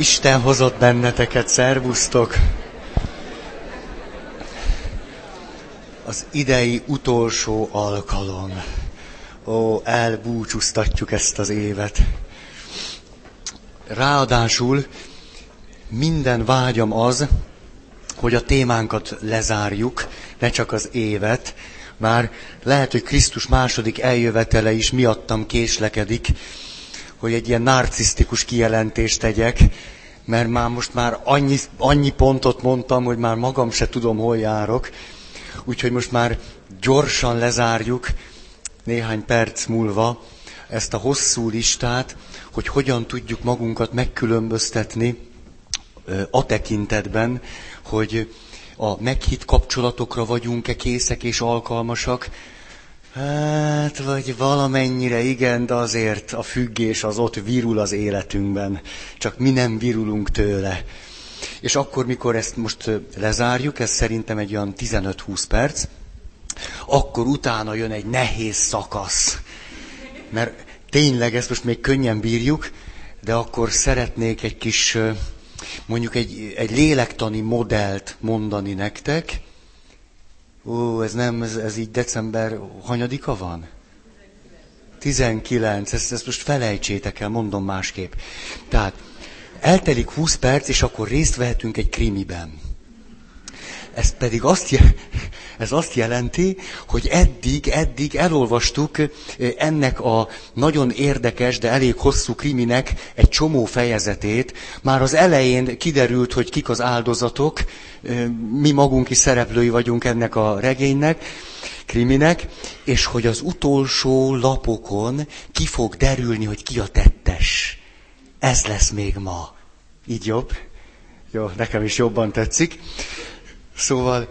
Isten hozott benneteket, szervusztok! Az idei utolsó alkalom. Ó, elbúcsúztatjuk ezt az évet. Ráadásul minden vágyam az, hogy a témánkat lezárjuk, ne csak az évet, már lehet, hogy Krisztus második eljövetele is miattam késlekedik, hogy egy ilyen narcisztikus kijelentést tegyek, mert már most már annyi, annyi pontot mondtam, hogy már magam se tudom, hol járok. Úgyhogy most már gyorsan lezárjuk, néhány perc múlva, ezt a hosszú listát, hogy hogyan tudjuk magunkat megkülönböztetni a tekintetben, hogy a meghitt kapcsolatokra vagyunk-e készek és alkalmasak, Hát, vagy valamennyire igen, de azért a függés az ott virul az életünkben. Csak mi nem virulunk tőle. És akkor, mikor ezt most lezárjuk, ez szerintem egy olyan 15-20 perc, akkor utána jön egy nehéz szakasz. Mert tényleg ezt most még könnyen bírjuk, de akkor szeretnék egy kis, mondjuk egy, egy lélektani modellt mondani nektek, Ó, ez nem, ez, ez így december hanyadika van? 19. Ezt, ezt most felejtsétek el, mondom másképp. Tehát eltelik 20 perc, és akkor részt vehetünk egy krimiben. Ez pedig azt, ez azt jelenti, hogy eddig, eddig elolvastuk ennek a nagyon érdekes, de elég hosszú kriminek egy csomó fejezetét. Már az elején kiderült, hogy kik az áldozatok, mi magunk is szereplői vagyunk ennek a regénynek, kriminek, és hogy az utolsó lapokon ki fog derülni, hogy ki a tettes. Ez lesz még ma. Így jobb? Jó, nekem is jobban tetszik. Szóval,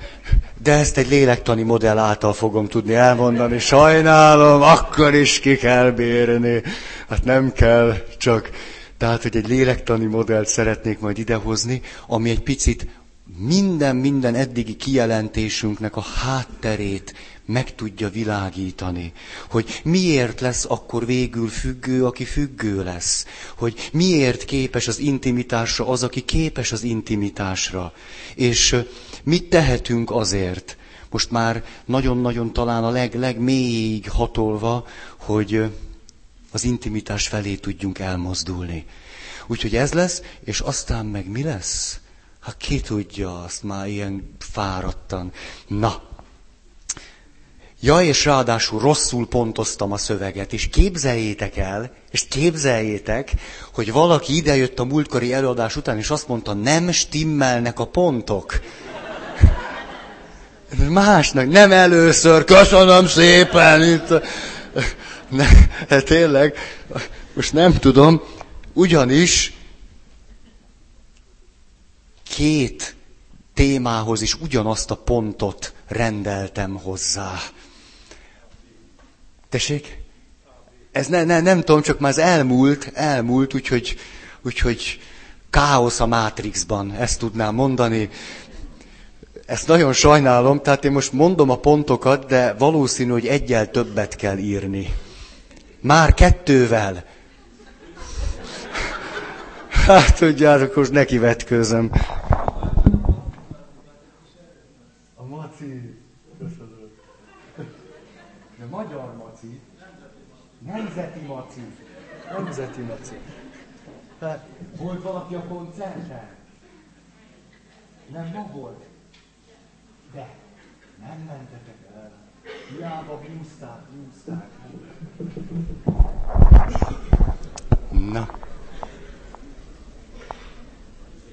de ezt egy lélektani modell által fogom tudni elmondani. Sajnálom, akkor is ki kell bérni. Hát nem kell, csak... Tehát, hogy egy lélektani modellt szeretnék majd idehozni, ami egy picit minden, minden eddigi kijelentésünknek a hátterét meg tudja világítani. Hogy miért lesz akkor végül függő, aki függő lesz. Hogy miért képes az intimitásra az, aki képes az intimitásra. És mit tehetünk azért, most már nagyon-nagyon talán a leg, legmélyig hatolva, hogy az intimitás felé tudjunk elmozdulni. Úgyhogy ez lesz, és aztán meg mi lesz? Hát ki tudja azt már ilyen fáradtan. Na, Ja, és ráadásul rosszul pontoztam a szöveget, és képzeljétek el, és képzeljétek, hogy valaki idejött a múltkori előadás után, és azt mondta, nem stimmelnek a pontok. Másnak, nem először, köszönöm szépen, itt. Ne, tényleg, most nem tudom, ugyanis két témához is ugyanazt a pontot rendeltem hozzá. Tessék? Ez ne, ne, nem tudom, csak már ez elmúlt, elmúlt, úgyhogy, úgyhogy káosz a Matrixban, ezt tudnám mondani. Ezt nagyon sajnálom, tehát én most mondom a pontokat, de valószínű, hogy egyel többet kell írni. Már kettővel. Hát tudjátok, most neki vetkőzöm. A maci. Köszönöm. De magyar maci. Nemzeti maci. Nemzeti maci. Tehát volt valaki a koncerten? Nem ma volt? De nem mentetek el. Hiába búzták, búzták. Na.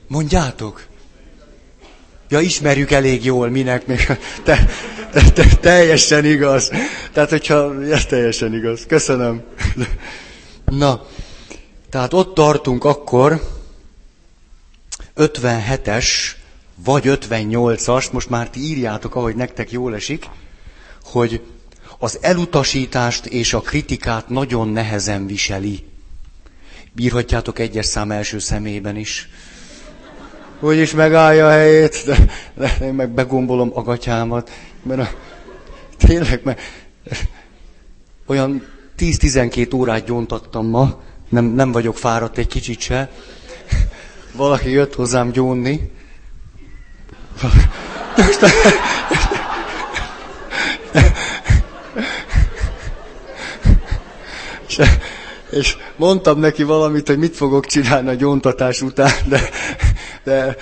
Mondjátok. Ja, ismerjük elég jól, minek még. Te, te, te, teljesen igaz. Tehát, hogyha... Ja, teljesen igaz. Köszönöm. Na, tehát ott tartunk akkor 57-es vagy 58-ast, most már ti írjátok, ahogy nektek jól esik, hogy az elutasítást és a kritikát nagyon nehezen viseli. Bírhatjátok egyes szám első szemében is. Hogy is megállja a helyét, de, de én meg begombolom a. Mert a, tényleg, mert olyan 10-12 órát gyóntattam ma, nem, nem vagyok fáradt egy kicsit se. valaki jött hozzám gyónni. És, és mondtam neki valamit, hogy mit fogok csinálni a gyóntatás után, de, de,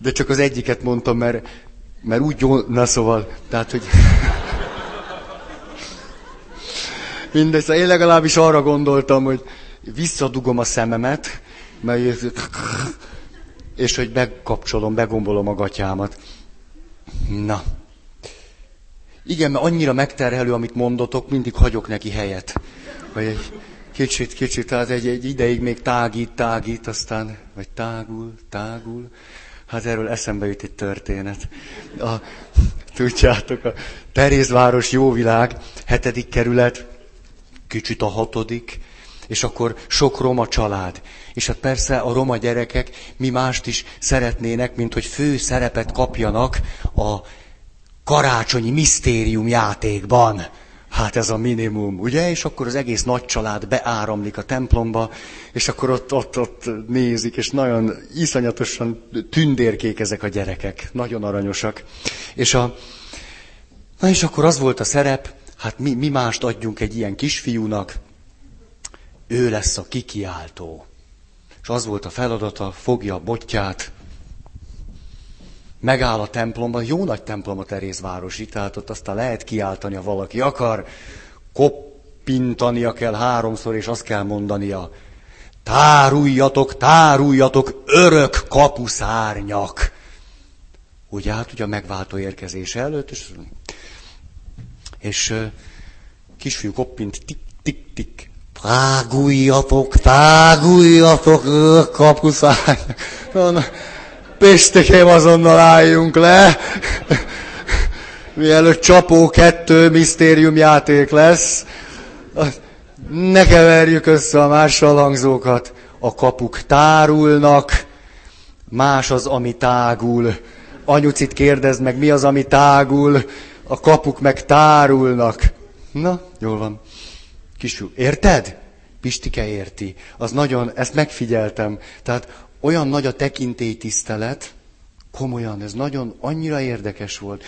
de csak az egyiket mondtam, mert, mert úgy gyón... Na szóval, tehát, hogy... Mindegy, szóval én legalábbis arra gondoltam, hogy visszadugom a szememet, mert és hogy bekapcsolom, begombolom a gatyámat. Na. Igen, mert annyira megterhelő, amit mondotok, mindig hagyok neki helyet. Vagy egy kicsit, kicsit, tehát egy, egy ideig még tágít, tágít, aztán, vagy tágul, tágul. Hát erről eszembe jut egy történet. A, tudjátok, a Terézváros Jóvilág, hetedik kerület, kicsit a hatodik, és akkor sok roma család. És hát persze a roma gyerekek mi mást is szeretnének, mint hogy fő szerepet kapjanak a karácsonyi misztérium játékban. Hát ez a minimum, ugye? És akkor az egész nagy család beáramlik a templomba, és akkor ott, ott, ott nézik, és nagyon iszonyatosan tündérkék ezek a gyerekek, nagyon aranyosak. És, a, na és akkor az volt a szerep, hát mi, mi mást adjunk egy ilyen kisfiúnak, ő lesz a kikiáltó. És az volt a feladata, fogja a botját, megáll a templomban, jó nagy templom a Terézvárosi, tehát ott aztán lehet kiáltani, ha valaki akar, koppintania kell háromszor, és azt kell mondania, táruljatok, táruljatok, örök kapuszárnyak. Ugye hát ugye a megváltó érkezés előtt, és, és kisfiú koppint, tik, tik, tik, Táguljatok, táguljatok, kapuszány. Pestekém azonnal álljunk le. Mielőtt csapó kettő misztériumjáték lesz. Ne keverjük össze a mással hangzókat. A kapuk tárulnak, más az, ami tágul. Anyucit kérdezd meg, mi az, ami tágul, a kapuk meg tárulnak. Na, jól van. Kisfiú, érted? Pistike érti. Az nagyon, ezt megfigyeltem. Tehát olyan nagy a tekintélytisztelet, komolyan, ez nagyon annyira érdekes volt.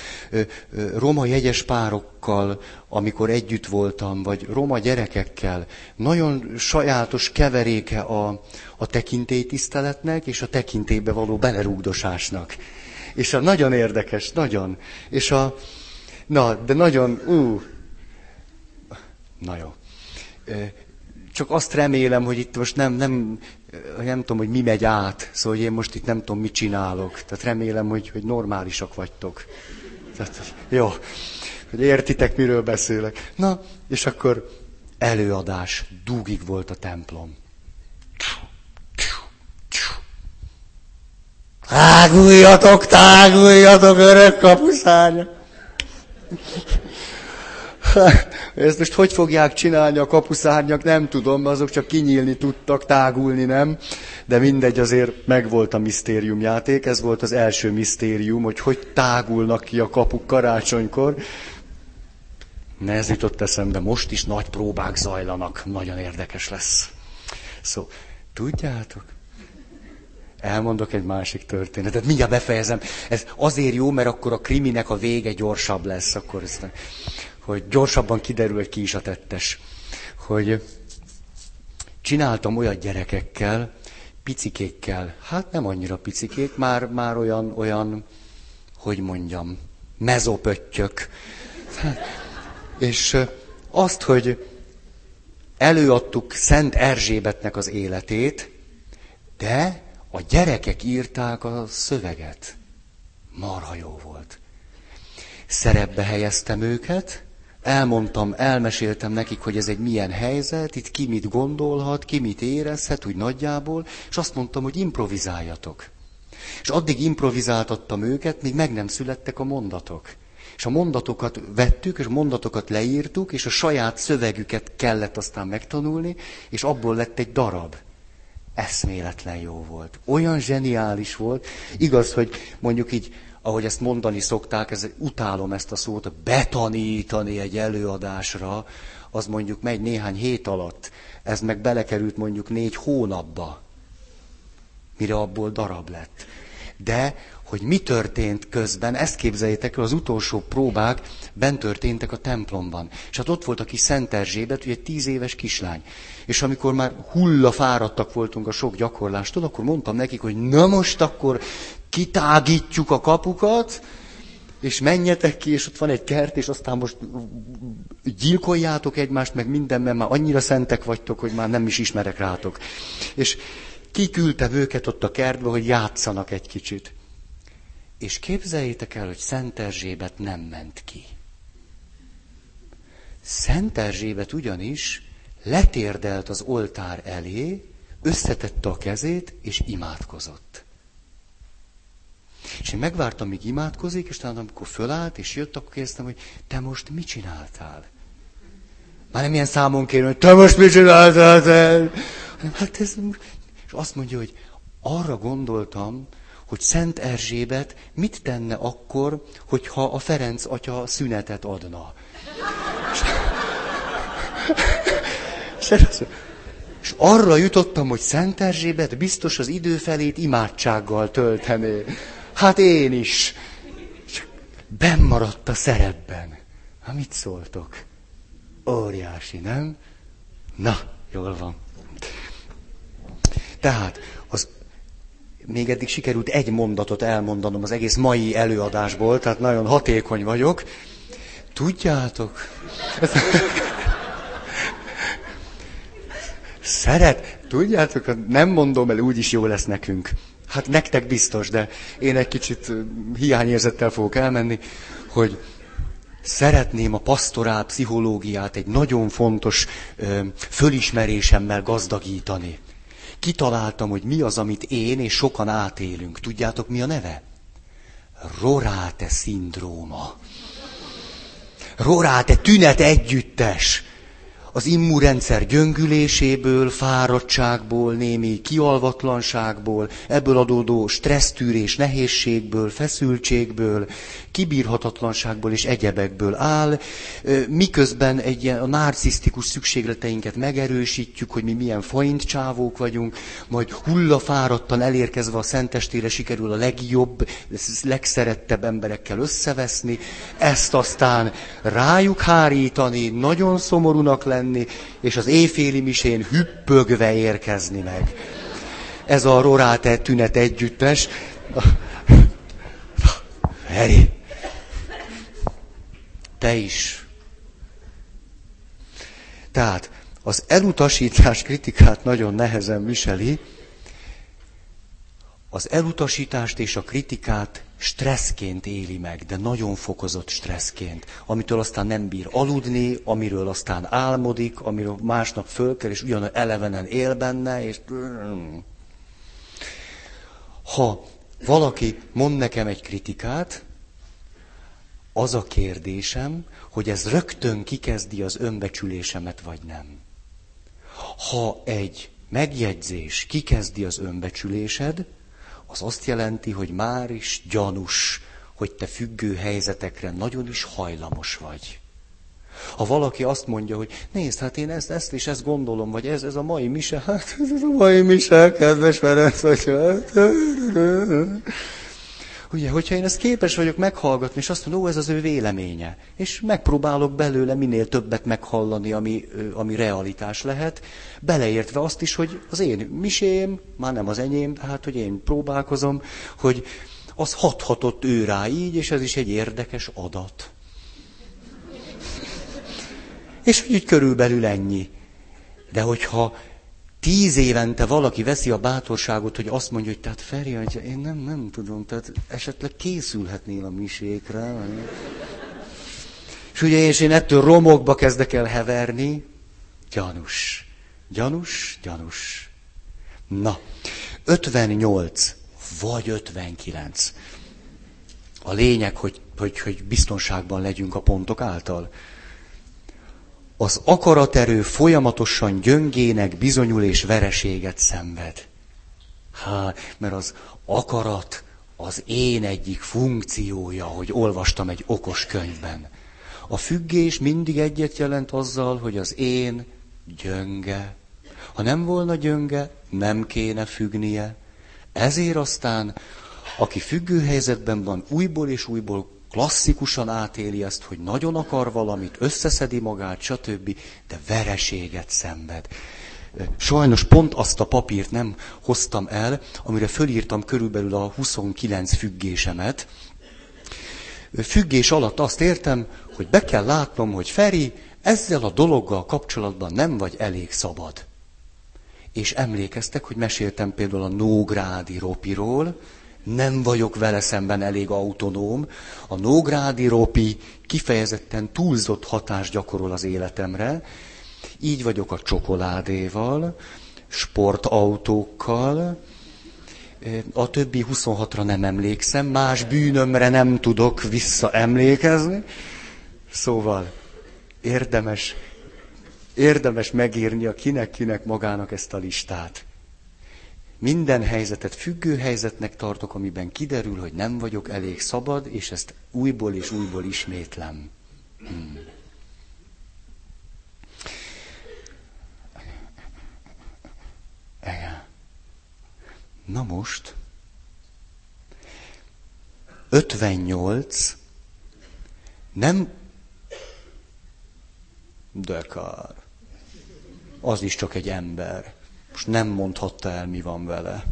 Roma jegyes párokkal, amikor együtt voltam, vagy roma gyerekekkel, nagyon sajátos keveréke a, a tekintélytiszteletnek és a tekintélybe való belerúgdosásnak. És a nagyon érdekes, nagyon. És a, na, de nagyon, ú, na jó. Csak azt remélem, hogy itt most nem, nem, nem tudom, hogy mi megy át, szóval hogy én most itt nem tudom, mit csinálok. Tehát remélem, hogy, hogy normálisak vagytok. Tehát, jó, hogy értitek, miről beszélek. Na, és akkor előadás, dúgig volt a templom. Táguljatok, táguljatok, örök kapuszárnya! Ezt most hogy fogják csinálni a kapuszárnyak, nem tudom, azok csak kinyílni tudtak, tágulni nem. De mindegy, azért megvolt a misztériumjáték, ez volt az első misztérium, hogy hogy tágulnak ki a kapuk karácsonykor. Ne ez jutott eszembe, most is nagy próbák zajlanak, nagyon érdekes lesz. Szóval, tudjátok? Elmondok egy másik történetet, mindjárt befejezem. Ez azért jó, mert akkor a kriminek a vége gyorsabb lesz. Akkor ezt hogy gyorsabban kiderül, hogy ki is a tettes. Hogy csináltam olyan gyerekekkel, picikékkel, hát nem annyira picikék, már, már olyan, olyan, hogy mondjam, mezopöttyök. És azt, hogy előadtuk Szent Erzsébetnek az életét, de a gyerekek írták a szöveget. Marha jó volt. Szerepbe helyeztem őket, elmondtam, elmeséltem nekik, hogy ez egy milyen helyzet, itt ki mit gondolhat, ki mit érezhet, úgy nagyjából, és azt mondtam, hogy improvizáljatok. És addig improvizáltattam őket, míg meg nem születtek a mondatok. És a mondatokat vettük, és mondatokat leírtuk, és a saját szövegüket kellett aztán megtanulni, és abból lett egy darab. Eszméletlen jó volt. Olyan zseniális volt. Igaz, hogy mondjuk így ahogy ezt mondani szokták, ez, utálom ezt a szót, betanítani egy előadásra, az mondjuk megy néhány hét alatt, ez meg belekerült mondjuk négy hónapba. mire abból darab lett. De, hogy mi történt közben, ezt képzeljétek el, az utolsó próbák bent történtek a templomban. És hát ott volt a kis Szent Erzsébet, ugye tíz éves kislány. És amikor már hulla fáradtak voltunk a sok gyakorlástól, akkor mondtam nekik, hogy na most akkor kitágítjuk a kapukat, és menjetek ki, és ott van egy kert, és aztán most gyilkoljátok egymást, meg mindenben már annyira szentek vagytok, hogy már nem is ismerek rátok. És kiküldtem őket ott a kertbe, hogy játszanak egy kicsit. És képzeljétek el, hogy Szent Erzsébet nem ment ki. Szent Erzsébet ugyanis letérdelt az oltár elé, összetette a kezét, és imádkozott. És én megvártam, míg imádkozik, és talán amikor fölállt, és jött, akkor kérdeztem, hogy te most mit csináltál? Már nem ilyen számon kérem, hogy te most mit csináltál? Te? Hát ez... És azt mondja, hogy arra gondoltam, hogy Szent Erzsébet mit tenne akkor, hogyha a Ferenc atya szünetet adna. És, arra jutottam, hogy Szent Erzsébet biztos az időfelét imádsággal töltené. Hát én is. Csak bennmaradt a szerepben. Hát mit szóltok? Óriási, nem? Na, jól van. Tehát, az, még eddig sikerült egy mondatot elmondanom az egész mai előadásból, tehát nagyon hatékony vagyok. Tudjátok? Szeret, tudjátok, nem mondom el, úgyis jó lesz nekünk. Hát nektek biztos, de én egy kicsit hiányérzettel fogok elmenni, hogy szeretném a pastorál pszichológiát egy nagyon fontos ö, fölismerésemmel gazdagítani. Kitaláltam, hogy mi az, amit én és sokan átélünk. Tudjátok, mi a neve? Roráte szindróma. Roráte tünet együttes az immunrendszer gyöngüléséből, fáradtságból, némi kialvatlanságból, ebből adódó stressztűrés nehézségből, feszültségből, kibírhatatlanságból és egyebekből áll, miközben egy ilyen, a narcisztikus szükségleteinket megerősítjük, hogy mi milyen csávók vagyunk, majd hullafáradtan elérkezve a szentestére sikerül a legjobb, legszerettebb emberekkel összeveszni, ezt aztán rájuk hárítani, nagyon szomorúnak lenni, és az éjféli misén hüppögve érkezni meg. Ez a roráte tünet együttes. Heri, te is. Tehát az elutasítás kritikát nagyon nehezen viseli, az elutasítást és a kritikát stresszként éli meg, de nagyon fokozott stresszként, amitől aztán nem bír aludni, amiről aztán álmodik, amiről másnap fölkel, és ugyan elevenen él benne, és... Ha valaki mond nekem egy kritikát, az a kérdésem, hogy ez rögtön kikezdi az önbecsülésemet, vagy nem. Ha egy megjegyzés kikezdi az önbecsülésed, az azt jelenti, hogy már is gyanús, hogy te függő helyzetekre nagyon is hajlamos vagy. Ha valaki azt mondja, hogy nézd, hát én ezt, ezt és ezt gondolom, vagy ez, ez a mai mise, hát ez a mai mise, kedves Ferenc, vagy hát... Ugye, hogyha én ezt képes vagyok meghallgatni, és azt mondom, ó, ez az ő véleménye, és megpróbálok belőle minél többet meghallani, ami, ami realitás lehet, beleértve azt is, hogy az én misém, már nem az enyém, tehát, hogy én próbálkozom, hogy az hathatott ő rá így, és ez is egy érdekes adat. És úgy körülbelül ennyi. De hogyha tíz évente valaki veszi a bátorságot, hogy azt mondja, hogy tehát Feri, hogy én nem, nem tudom, tehát esetleg készülhetnél a misékre. És ugye és én ettől romokba kezdek el heverni. Gyanús. Gyanús, gyanús. Na, 58 vagy 59. A lényeg, hogy, hogy, hogy biztonságban legyünk a pontok által az akaraterő folyamatosan gyöngének bizonyul és vereséget szenved. Hát, mert az akarat az én egyik funkciója, hogy olvastam egy okos könyvben. A függés mindig egyet jelent azzal, hogy az én gyönge. Ha nem volna gyönge, nem kéne függnie. Ezért aztán, aki függő helyzetben van, újból és újból klasszikusan átéli ezt, hogy nagyon akar valamit, összeszedi magát, stb., de vereséget szenved. Sajnos pont azt a papírt nem hoztam el, amire fölírtam körülbelül a 29 függésemet. Függés alatt azt értem, hogy be kell látnom, hogy Feri, ezzel a dologgal kapcsolatban nem vagy elég szabad. És emlékeztek, hogy meséltem például a Nógrádi Ropiról, nem vagyok vele szemben elég autonóm. A Nógrádi Ropi kifejezetten túlzott hatást gyakorol az életemre. Így vagyok a csokoládéval, sportautókkal, a többi 26-ra nem emlékszem, más bűnömre nem tudok visszaemlékezni. Szóval érdemes, érdemes megírni a kinek-kinek magának ezt a listát. Minden helyzetet függő helyzetnek tartok, amiben kiderül, hogy nem vagyok elég szabad, és ezt újból és újból ismétlem. Hmm. Igen. Na most, 58, nem, de kár, az is csak egy ember. Most nem mondhatta el, mi van vele.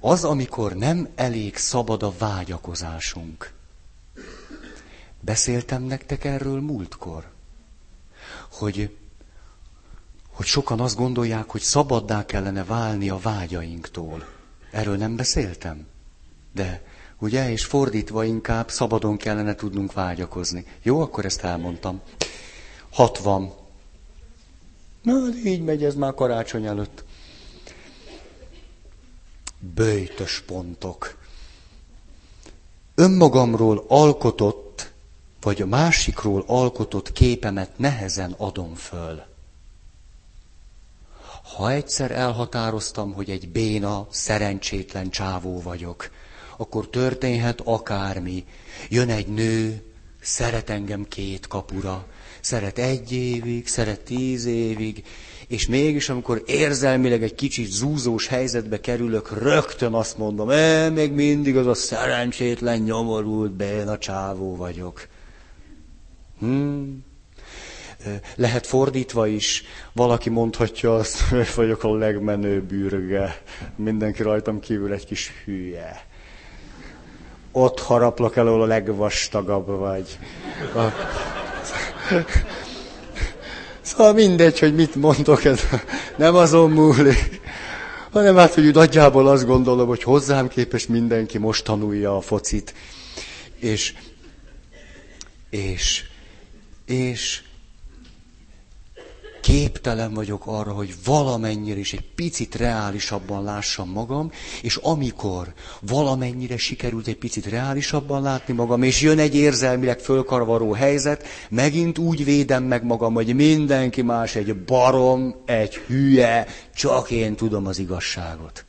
Az, amikor nem elég szabad a vágyakozásunk. Beszéltem nektek erről múltkor, hogy, hogy sokan azt gondolják, hogy szabaddá kellene válni a vágyainktól. Erről nem beszéltem? De, ugye, és fordítva inkább szabadon kellene tudnunk vágyakozni. Jó, akkor ezt elmondtam. 60. Na, így megy ez már karácsony előtt. Böjtös pontok. Önmagamról alkotott, vagy a másikról alkotott képemet nehezen adom föl. Ha egyszer elhatároztam, hogy egy béna, szerencsétlen csávó vagyok, akkor történhet akármi. Jön egy nő, szeret engem két kapura, szeret egy évig, szeret tíz évig, és mégis, amikor érzelmileg egy kicsit zúzós helyzetbe kerülök, rögtön azt mondom, e, még mindig az a szerencsétlen, nyomorult, a csávó vagyok. Hmm. Lehet fordítva is, valaki mondhatja azt, hogy vagyok a legmenőbb űrge, mindenki rajtam kívül egy kis hülye. Ott haraplak elől a legvastagabb vagy. A Szóval mindegy, hogy mit mondok, ez nem azon múlik, hanem hát, hogy nagyjából azt gondolom, hogy hozzám képes mindenki most tanulja a focit. És, és, és képtelen vagyok arra, hogy valamennyire is egy picit reálisabban lássam magam, és amikor valamennyire sikerült egy picit reálisabban látni magam, és jön egy érzelmileg fölkarvaró helyzet, megint úgy védem meg magam, hogy mindenki más egy barom, egy hülye, csak én tudom az igazságot.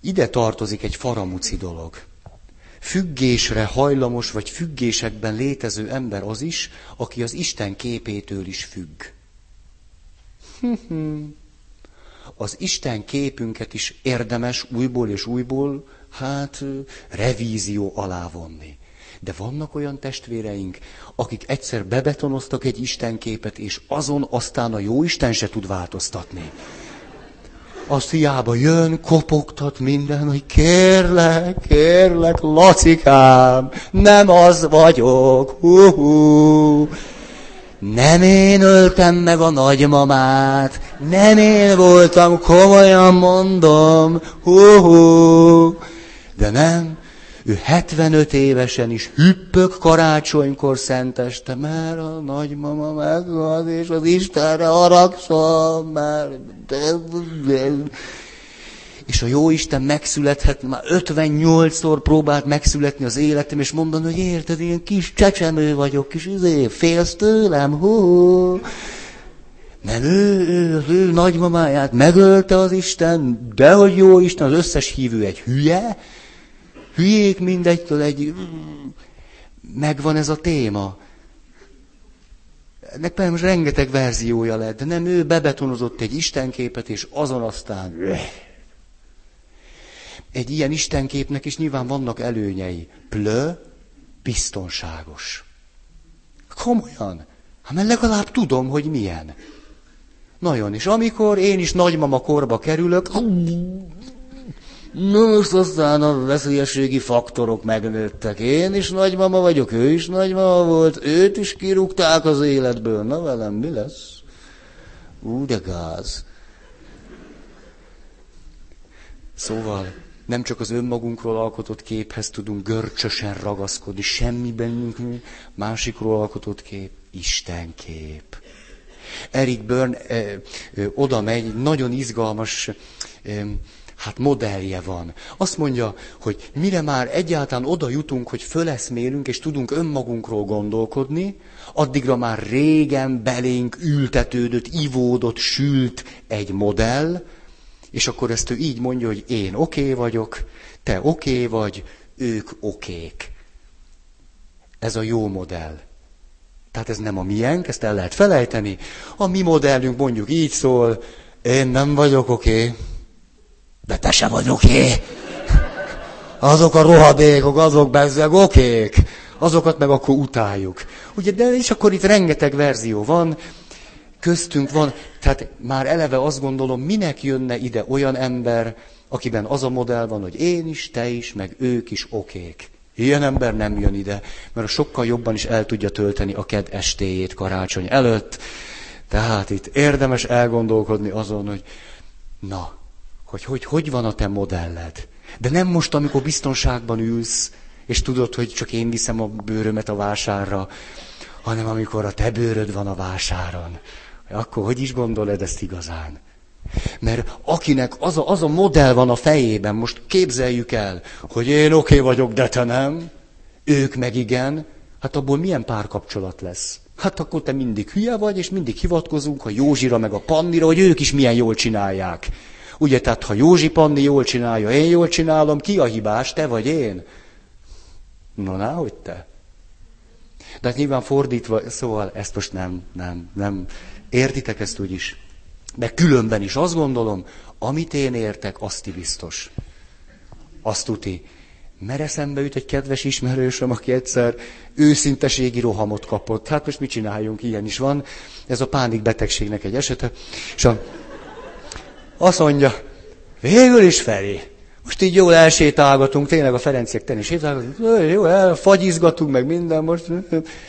Ide tartozik egy faramuci dolog függésre hajlamos vagy függésekben létező ember az is, aki az Isten képétől is függ. Az Isten képünket is érdemes újból és újból, hát, revízió alá vonni. De vannak olyan testvéreink, akik egyszer bebetonoztak egy Isten képet, és azon aztán a jó Isten se tud változtatni az hiába jön, kopogtat minden, hogy kérlek, kérlek, Lacikám, nem az vagyok, hú-hú. Nem én öltem meg a nagymamát, nem én voltam, komolyan mondom, hú-hú. De nem, ő 75 évesen is hüppök karácsonykor szenteste, mert a nagymama megvan, és az Istenre haragszom, mert... És a jó Isten megszülethet, már 58-szor próbált megszületni az életem, és mondani, hogy érted, ilyen kis csecsemő vagyok, kis izé, félsz tőlem, hú. Nem ő, ő, az ő nagymamáját megölte az Isten, de hogy jó Isten, az összes hívő egy hülye, hülyék mindegytől egy... Megvan ez a téma. ennek most rengeteg verziója lett, de nem ő bebetonozott egy istenképet, és azon aztán... Egy ilyen istenképnek is nyilván vannak előnyei. Plö, biztonságos. Komolyan. Hát mert legalább tudom, hogy milyen. Nagyon. És amikor én is nagymama korba kerülök, Na most aztán a veszélyességi faktorok megnőttek. Én is nagymama vagyok, ő is nagymama volt, őt is kirúgták az életből. Na velem mi lesz? Ú, de gáz. Szóval nem csak az önmagunkról alkotott képhez tudunk görcsösen ragaszkodni, semmi bennünk, másikról alkotott kép, Isten kép. Eric Byrne eh, eh, oda megy, nagyon izgalmas eh, hát modellje van. Azt mondja, hogy mire már egyáltalán oda jutunk, hogy föleszmélünk és tudunk önmagunkról gondolkodni, addigra már régen belénk ültetődött, ivódott, sült egy modell, és akkor ezt ő így mondja, hogy én oké okay vagyok, te oké okay vagy, ők okék. Ez a jó modell. Tehát ez nem a miénk, ezt el lehet felejteni. A mi modellünk mondjuk így szól, én nem vagyok oké, okay, de te sem vagy oké. Azok a rohadékok, azok bezzeg okék. Azokat meg akkor utáljuk. Ugye, de és akkor itt rengeteg verzió van, köztünk van, tehát már eleve azt gondolom, minek jönne ide olyan ember, akiben az a modell van, hogy én is, te is, meg ők is okék. Ilyen ember nem jön ide, mert sokkal jobban is el tudja tölteni a ked estéjét karácsony előtt. Tehát itt érdemes elgondolkodni azon, hogy na, hogy, hogy hogy van a te modelled. De nem most, amikor biztonságban ülsz, és tudod, hogy csak én viszem a bőrömet a vásárra, hanem amikor a te bőröd van a vásáron. Akkor hogy is gondolod ezt igazán? Mert akinek az a, az a modell van a fejében, most képzeljük el, hogy én oké okay vagyok, de te nem, ők meg igen, hát abból milyen párkapcsolat lesz? Hát akkor te mindig hülye vagy, és mindig hivatkozunk a Józsira meg a Pannira, hogy ők is milyen jól csinálják. Ugye, tehát ha Józsi Panni jól csinálja, én jól csinálom, ki a hibás, te vagy én? Na, na, hogy te? De hát nyilván fordítva, szóval ezt most nem, nem, nem. Értitek ezt úgy is? De különben is azt gondolom, amit én értek, azt biztos. Azt tuti. Mert eszembe jut egy kedves ismerősöm, aki egyszer őszinteségi rohamot kapott. Hát most mit csináljunk, ilyen is van. Ez a pánikbetegségnek egy esete. És a, azt mondja, végül is felé. Most így jól elsétálgatunk, tényleg a Ferenciek tenni sétálgatunk, jó, elfagyizgatunk meg minden, most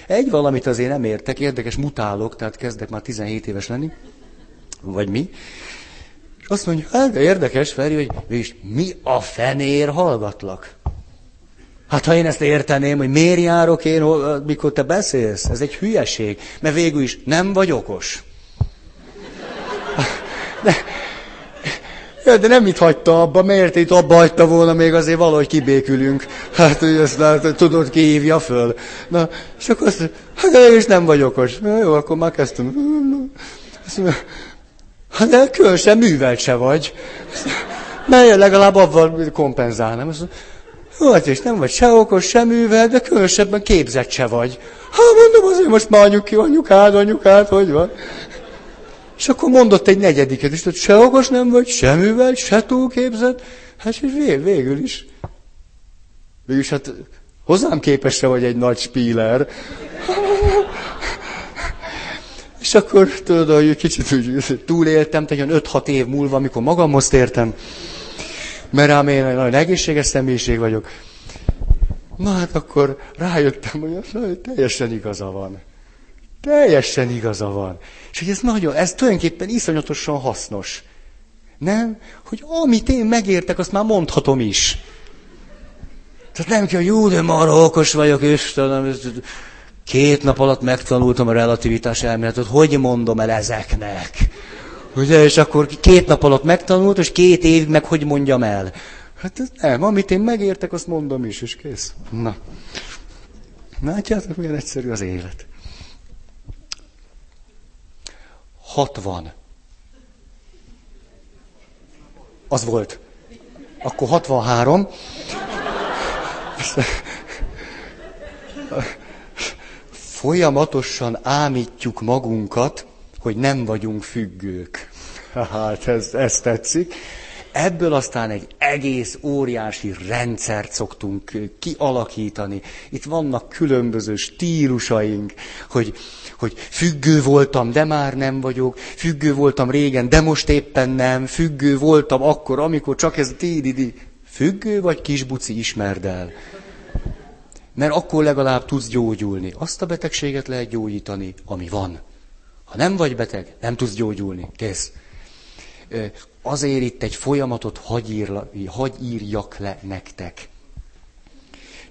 egy valamit azért nem értek, érdekes, mutálok, tehát kezdek már 17 éves lenni, vagy mi. És azt mondja, hát de érdekes, Feri, hogy és mi a fenér hallgatlak. Hát ha én ezt érteném, hogy miért járok én, mikor te beszélsz, ez egy hülyeség, mert végül is nem vagy okos. De, Ja, de nem itt hagyta abba, miért itt abba hagyta volna, még azért valahogy kibékülünk. Hát, hogy ezt hát, tudod, ki hívja föl. Na, és akkor azt hát én is nem vagyok okos. Na, jó, akkor már kezdtem. Azt mondja, hát de különösen művelt se vagy. Mert legalább avval kompenzálnám. Azt mondja, jó, hát és nem vagy se okos, se művelt, de különösebben képzett se vagy. Hát mondom, azért most már anyuk ki, anyukád, anyukád, hogy van? És akkor mondott egy negyediket, és tudod, se okos nem vagy, se művel, se túlképzett, hát és vég, végül is. Végül is hát hozzám képesre vagy egy nagy spíler. és akkor tudod, hogy kicsit úgy túléltem, tehát 5-6 év múlva, amikor magamhoz tértem, mert rám én nagyon egészséges személyiség vagyok. Na hát akkor rájöttem, hogy teljesen igaza van. Teljesen igaza van. És hogy ez nagyon, ez tulajdonképpen iszonyatosan hasznos. Nem? Hogy amit én megértek, azt már mondhatom is. Tehát nem kell, jó, de marha okos vagyok, Istenem, két nap alatt megtanultam a relativitás elméletet, hogy mondom el ezeknek? Ugye, és akkor két nap alatt megtanult, és két évig meg hogy mondjam el? Hát ez nem, amit én megértek, azt mondom is, és kész. Na. Látjátok, milyen egyszerű az élet. 60. Az volt. Akkor 63. Folyamatosan ámítjuk magunkat, hogy nem vagyunk függők. Hát ez, ez tetszik. Ebből aztán egy egész óriási rendszert szoktunk kialakítani. Itt vannak különböző stílusaink, hogy, hogy függő voltam, de már nem vagyok, függő voltam régen, de most éppen nem, függő voltam akkor, amikor csak ez di Függő vagy kisbuci, ismerd el. Mert akkor legalább tudsz gyógyulni. Azt a betegséget lehet gyógyítani, ami van. Ha nem vagy beteg, nem tudsz gyógyulni. Kész azért itt egy folyamatot hagy, írla, hagy írjak le nektek.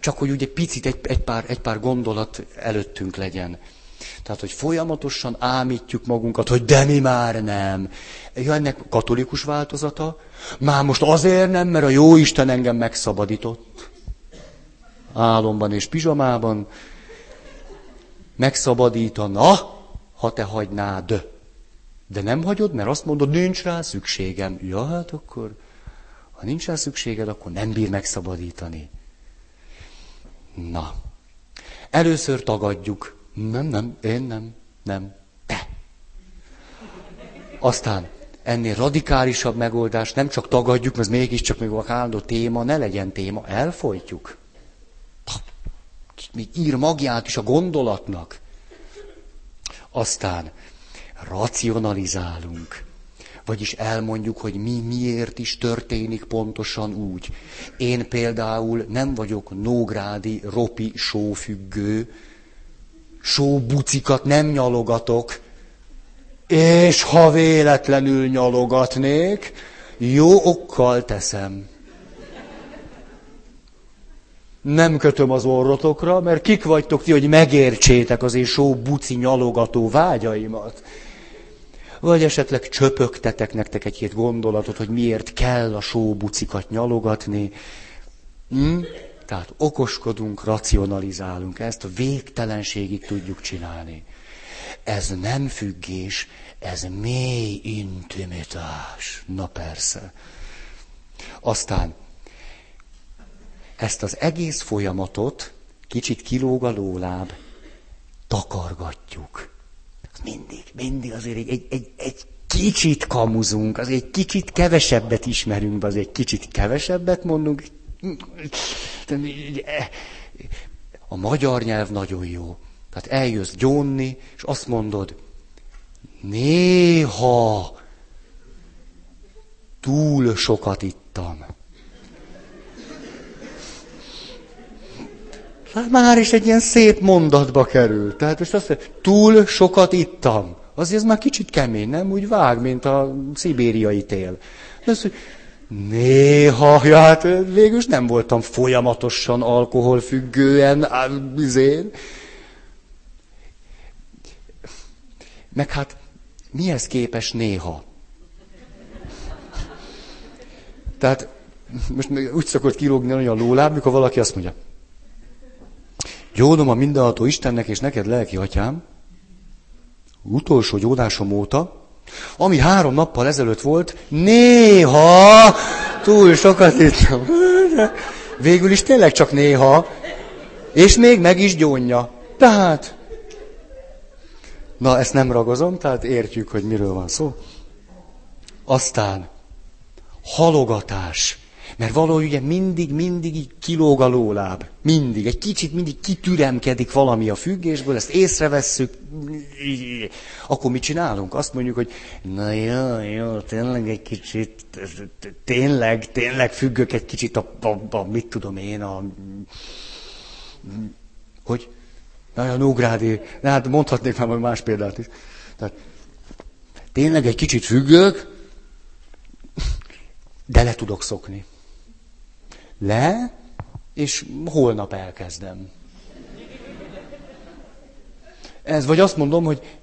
Csak hogy ugye picit egy, egy, pár, egy pár gondolat előttünk legyen. Tehát, hogy folyamatosan ámítjuk magunkat, hogy de mi már nem. Ja, ennek katolikus változata. Már most azért nem, mert a jó Isten engem megszabadított. Álomban és pizsamában. Megszabadítana, ha te hagynád. De nem hagyod, mert azt mondod, nincs rá szükségem. Ja, hát akkor, ha nincs rá szükséged, akkor nem bír megszabadítani. Na. Először tagadjuk. Nem, nem, én nem, nem, te. Aztán ennél radikálisabb megoldás, nem csak tagadjuk, mert ez mégiscsak még a állandó téma, ne legyen téma, elfolytjuk. Még ír magját is a gondolatnak. Aztán racionalizálunk. Vagyis elmondjuk, hogy mi miért is történik pontosan úgy. Én például nem vagyok nógrádi, ropi, sófüggő, sóbucikat nem nyalogatok, és ha véletlenül nyalogatnék, jó okkal teszem. Nem kötöm az orrotokra, mert kik vagytok ti, hogy megértsétek az én só buci nyalogató vágyaimat. Vagy esetleg csöpögtetek nektek egy-két gondolatot, hogy miért kell a sóbucikat nyalogatni. Hm? Tehát okoskodunk, racionalizálunk, ezt a végtelenségig tudjuk csinálni. Ez nem függés, ez mély intimitás. Na persze. Aztán ezt az egész folyamatot, kicsit kilóg a lóláb, takargatjuk mindig, mindig azért egy, egy, egy, egy kicsit kamuzunk, azért egy kicsit kevesebbet ismerünk, azért egy kicsit kevesebbet mondunk. A magyar nyelv nagyon jó. Tehát eljössz gyónni, és azt mondod, néha túl sokat ittam. Hát már is egy ilyen szép mondatba kerül. Tehát most azt mondja, túl sokat ittam. Azért ez már kicsit kemény, nem? Úgy vág, mint a szibériai tél. De azt, hogy néha, ja, hát végül nem voltam folyamatosan alkoholfüggően, izén. Meg hát mihez képes néha? Tehát most úgy szokott kilógni olyan lóláb, mikor valaki azt mondja, Gyónom a mindenható Istennek és neked lelki atyám, utolsó gyódásom óta, ami három nappal ezelőtt volt, néha túl sokat ittam. Végül is tényleg csak néha, és még meg is gyónja. Tehát, na ezt nem ragozom, tehát értjük, hogy miről van szó. Aztán, halogatás. Mert valahogy ugye mindig, mindig így kilóg a lóláb. Mindig. Egy kicsit mindig kitüremkedik valami a függésből, ezt észrevesszük. Akkor mit csinálunk? Azt mondjuk, hogy na jó, jó, tényleg egy kicsit, tényleg, tényleg függök egy kicsit a, a, a mit tudom én, a... Hogy? Na, a Nógrádi, hát mondhatnék már más példát is. Tehát, tényleg egy kicsit függök, de le tudok szokni le, és holnap elkezdem. Ez, vagy azt mondom, hogy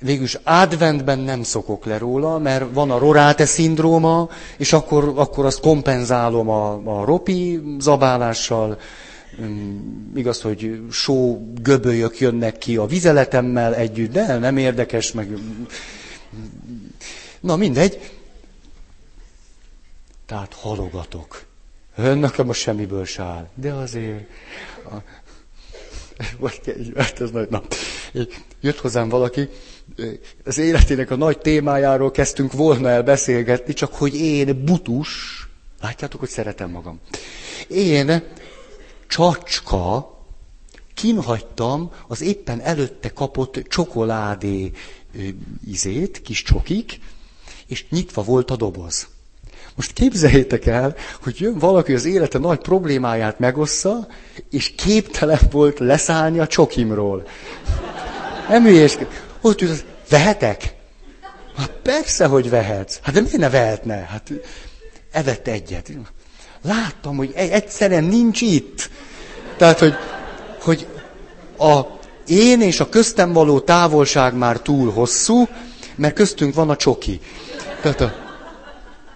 végülis adventben nem szokok le róla, mert van a roráte szindróma, és akkor, akkor azt kompenzálom a, a ropi zabálással, igaz, hogy só göbölyök jönnek ki a vizeletemmel együtt, de nem érdekes, meg... Na mindegy. Tehát halogatok. Nekem a semmiből se áll. De azért... A... Hát ez nagy, na. Jött hozzám valaki, az életének a nagy témájáról kezdtünk volna el beszélgetni, csak hogy én butus, látjátok, hogy szeretem magam. Én csacska, kinhagytam az éppen előtte kapott csokoládé izét, kis csokik, és nyitva volt a doboz. Most képzeljétek el, hogy jön valaki az élete nagy problémáját megossza, és képtelen volt leszállni a csokimról. Nem és Ott jut, vehetek? Hát persze, hogy vehetsz. Hát de miért ne vehetne? Hát evett egyet. Láttam, hogy egyszerűen nincs itt. Tehát, hogy, hogy a én és a köztem való távolság már túl hosszú, mert köztünk van a csoki. Tehát a,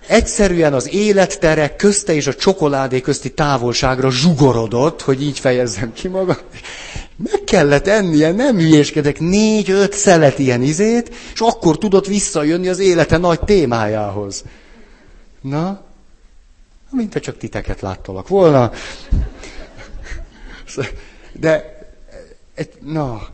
egyszerűen az élettere közte és a csokoládé közti távolságra zsugorodott, hogy így fejezzem ki magam. Meg kellett ennie, nem hülyéskedek, négy-öt szelet ilyen izét, és akkor tudott visszajönni az élete nagy témájához. Na, mint ha csak titeket láttalak volna. De, na,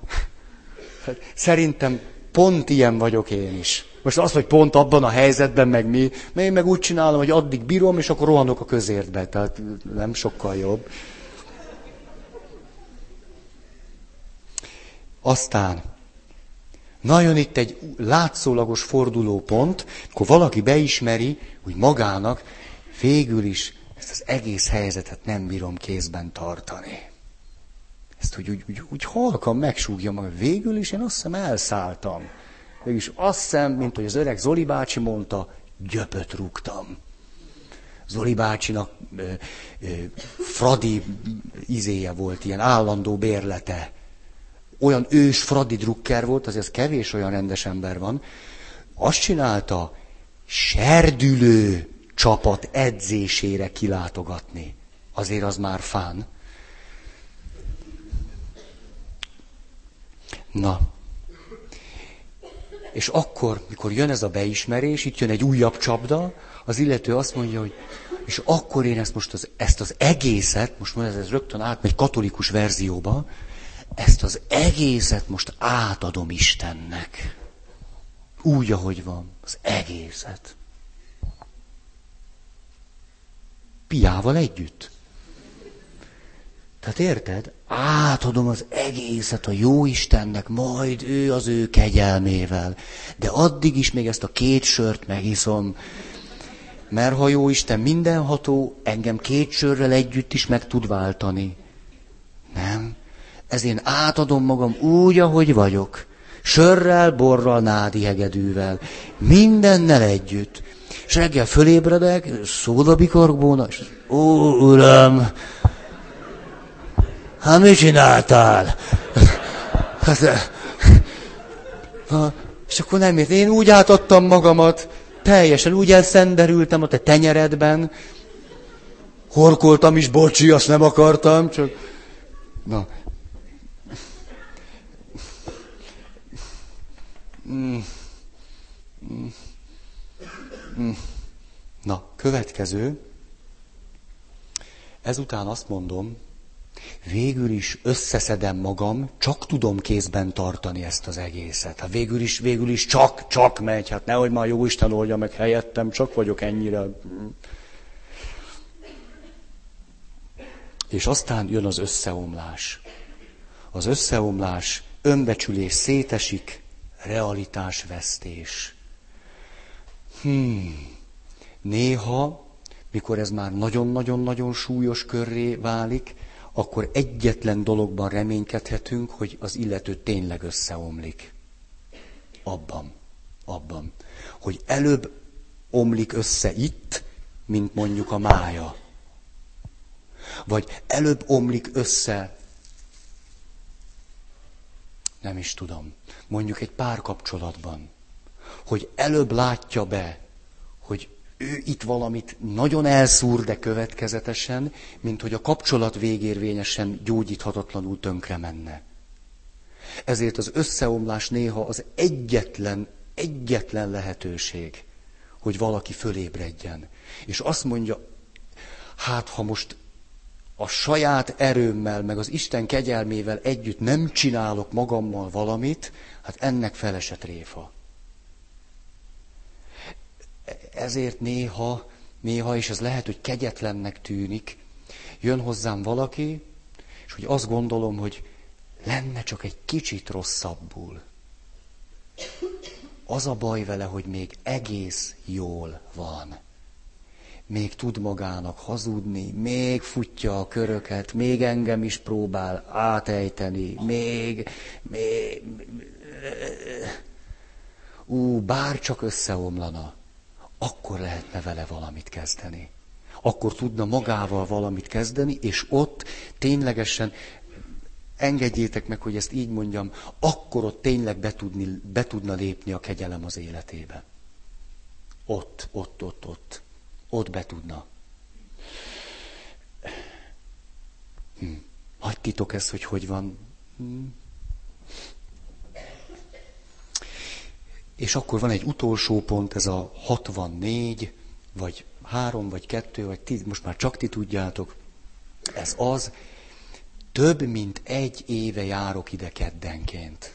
szerintem pont ilyen vagyok én is. Most az, hogy pont abban a helyzetben meg mi, mert én meg úgy csinálom, hogy addig bírom, és akkor rohanok a közértbe. Tehát nem sokkal jobb. Aztán, nagyon itt egy látszólagos fordulópont, akkor valaki beismeri, hogy magának végül is ezt az egész helyzetet nem bírom kézben tartani. Ezt úgy, úgy, úgy, úgy halkan megsúgja maga. Végül is én azt hiszem elszálltam. Mégis azt hiszem, mint hogy az öreg Zoli bácsi mondta, gyöpöt rúgtam. Zoli bácsinak ö, ö, Fradi izéje volt, ilyen állandó bérlete. Olyan ős Fradi drukker volt, azért kevés olyan rendes ember van. Azt csinálta, serdülő csapat edzésére kilátogatni. Azért az már fán. Na, és akkor, mikor jön ez a beismerés, itt jön egy újabb csapda, az illető azt mondja, hogy és akkor én ezt most az, ezt az egészet, most ez, ez rögtön átmegy katolikus verzióba, ezt az egészet most átadom Istennek. Úgy, ahogy van. Az egészet. Piával együtt. Tehát érted? Átadom az egészet a jó Istennek, majd ő az ő kegyelmével. De addig is még ezt a két sört megiszom. Mert ha jó Isten mindenható, engem két sörrel együtt is meg tud váltani. Nem? Ezért átadom magam úgy, ahogy vagyok. Sörrel, borral, nádi hegedűvel. Mindennel együtt. És reggel fölébredek, szódabikargóna, és ó, uram, Hát mit csináltál? Hát, ha, és akkor nem ért. Én úgy átadtam magamat, teljesen úgy elszenderültem a te tenyeredben, horkoltam is, bocsi, azt nem akartam, csak... Na. Na, következő. Ezután azt mondom, végül is összeszedem magam, csak tudom kézben tartani ezt az egészet. Hát végül is, végül is csak, csak megy, hát nehogy már jó Isten oldja meg helyettem, csak vagyok ennyire. És aztán jön az összeomlás. Az összeomlás, önbecsülés szétesik, realitásvesztés. Hmm. Néha, mikor ez már nagyon-nagyon-nagyon súlyos körré válik, akkor egyetlen dologban reménykedhetünk, hogy az illető tényleg összeomlik. Abban, abban, hogy előbb omlik össze itt, mint mondjuk a mája. Vagy előbb omlik össze, nem is tudom, mondjuk egy párkapcsolatban, hogy előbb látja be, hogy ő itt valamit nagyon elszúr, de következetesen, mint hogy a kapcsolat végérvényesen gyógyíthatatlanul tönkre menne. Ezért az összeomlás néha az egyetlen, egyetlen lehetőség, hogy valaki fölébredjen. És azt mondja, hát ha most a saját erőmmel, meg az Isten kegyelmével együtt nem csinálok magammal valamit, hát ennek felesett réfa. Ezért néha, néha, és ez lehet, hogy kegyetlennek tűnik, jön hozzám valaki, és hogy azt gondolom, hogy lenne csak egy kicsit rosszabbul. Az a baj vele, hogy még egész jól van. Még tud magának hazudni, még futja a köröket, még engem is próbál átejteni, még, még, ú, bár csak összeomlana, akkor lehetne vele valamit kezdeni. Akkor tudna magával valamit kezdeni, és ott ténylegesen engedjétek meg, hogy ezt így mondjam, akkor ott tényleg be, tudni, be tudna lépni a kegyelem az életébe. Ott, ott, ott, ott. Ott be tudna. Hm. Hagytitok ezt, hogy hogy van. Hm. És akkor van egy utolsó pont, ez a 64, vagy 3, vagy 2, vagy 10, most már csak ti tudjátok. Ez az, több mint egy éve járok ide keddenként.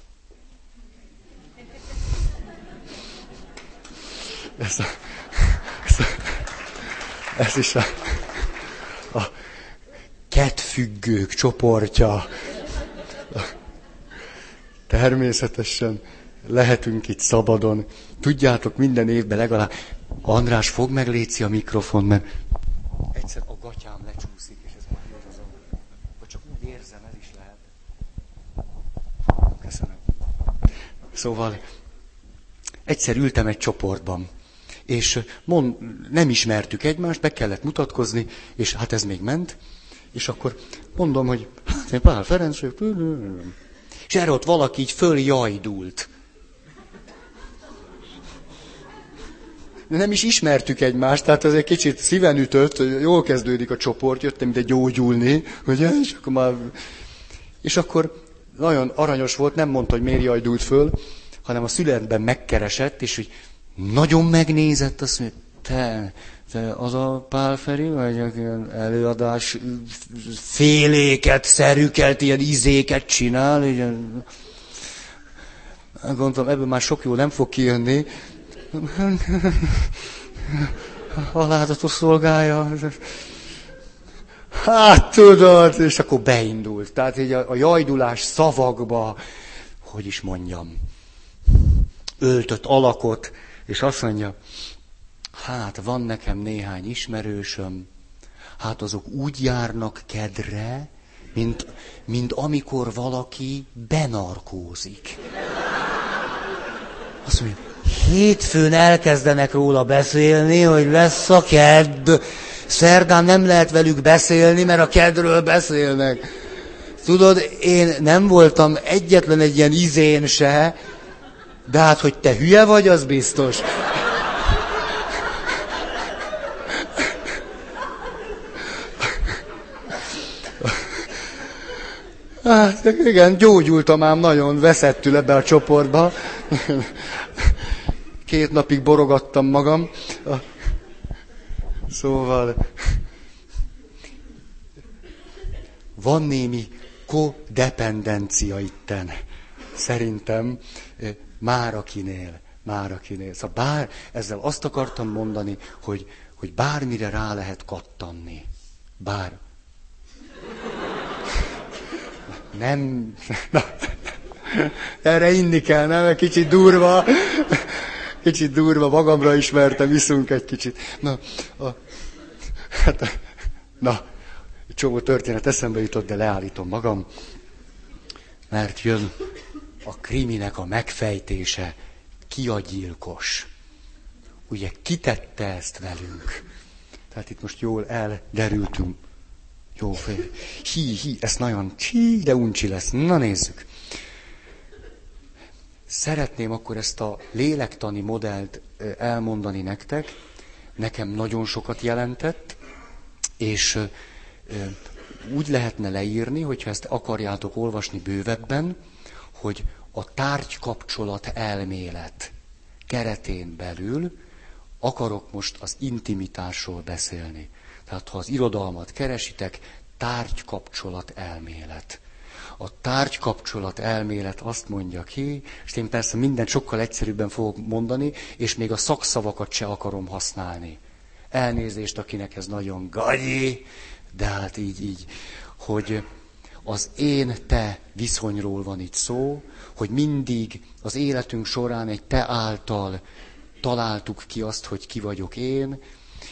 Ez, a, ez, a, ez is a, a kettfüggők csoportja. Természetesen lehetünk itt szabadon. Tudjátok, minden évben legalább... András, fog meg Léci a mikrofon, mert egyszer a gatyám lecsúszik, és ez megérzem. Vagy csak úgy érzem, ez is lehet. Köszönöm. Szóval egyszer ültem egy csoportban, és mond, nem ismertük egymást, be kellett mutatkozni, és hát ez még ment, és akkor mondom, hogy hát én Pál Ferenc és erre ott valaki így följajdult. Nem is ismertük egymást, tehát ez egy kicsit szíven ütött, jól kezdődik a csoport, jöttem ide gyógyulni, ugye, és akkor már... És akkor nagyon aranyos volt, nem mondta, hogy miért jajdult föl, hanem a születben megkeresett, és hogy nagyon megnézett, azt mondja, te, te az a Pál Feri, vagy ilyen előadás féléket, szerüket, ilyen izéket csinál, ilyen... Gondolom, ebből már sok jó nem fog kijönni, alázatos szolgája. Hát tudod, és akkor beindult. Tehát így a, a jajdulás szavakba, hogy is mondjam, öltött alakot, és azt mondja, hát van nekem néhány ismerősöm, hát azok úgy járnak kedre, mint, mint amikor valaki benarkózik. Azt mondja, hétfőn elkezdenek róla beszélni, hogy lesz a kedd. Szerdán nem lehet velük beszélni, mert a kedről beszélnek. Tudod, én nem voltam egyetlen egy ilyen izén se, de hát, hogy te hülye vagy, az biztos. Hát igen, gyógyultam ám nagyon veszettül ebbe a csoportba. Két napig borogattam magam. Szóval van némi kodependencia itten. Szerintem már akinél, már akinél. Szóval bár, ezzel azt akartam mondani, hogy, hogy bármire rá lehet kattanni. Bár. Nem. Na, erre inni kell, nem? Egy kicsit durva. Kicsit durva, magamra ismertem, iszunk egy kicsit. Na, a, hát, na, csomó történet eszembe jutott, de leállítom magam, mert jön a kriminek a megfejtése, ki a gyilkos. Ugye kitette ezt velünk? Tehát itt most jól elderültünk. Jó, hi, hi, ez nagyon csí, de uncsi lesz. Na nézzük. Szeretném akkor ezt a lélektani modellt elmondani nektek. Nekem nagyon sokat jelentett, és úgy lehetne leírni, hogyha ezt akarjátok olvasni bővebben, hogy a tárgykapcsolat elmélet keretén belül akarok most az intimitásról beszélni. Tehát ha az irodalmat keresitek, tárgykapcsolat elmélet. A tárgykapcsolat elmélet azt mondja ki, és én persze mindent sokkal egyszerűbben fogok mondani, és még a szakszavakat se akarom használni. Elnézést, akinek ez nagyon gagyi, de hát így, így, hogy az én-te viszonyról van itt szó, hogy mindig az életünk során egy te által találtuk ki azt, hogy ki vagyok én,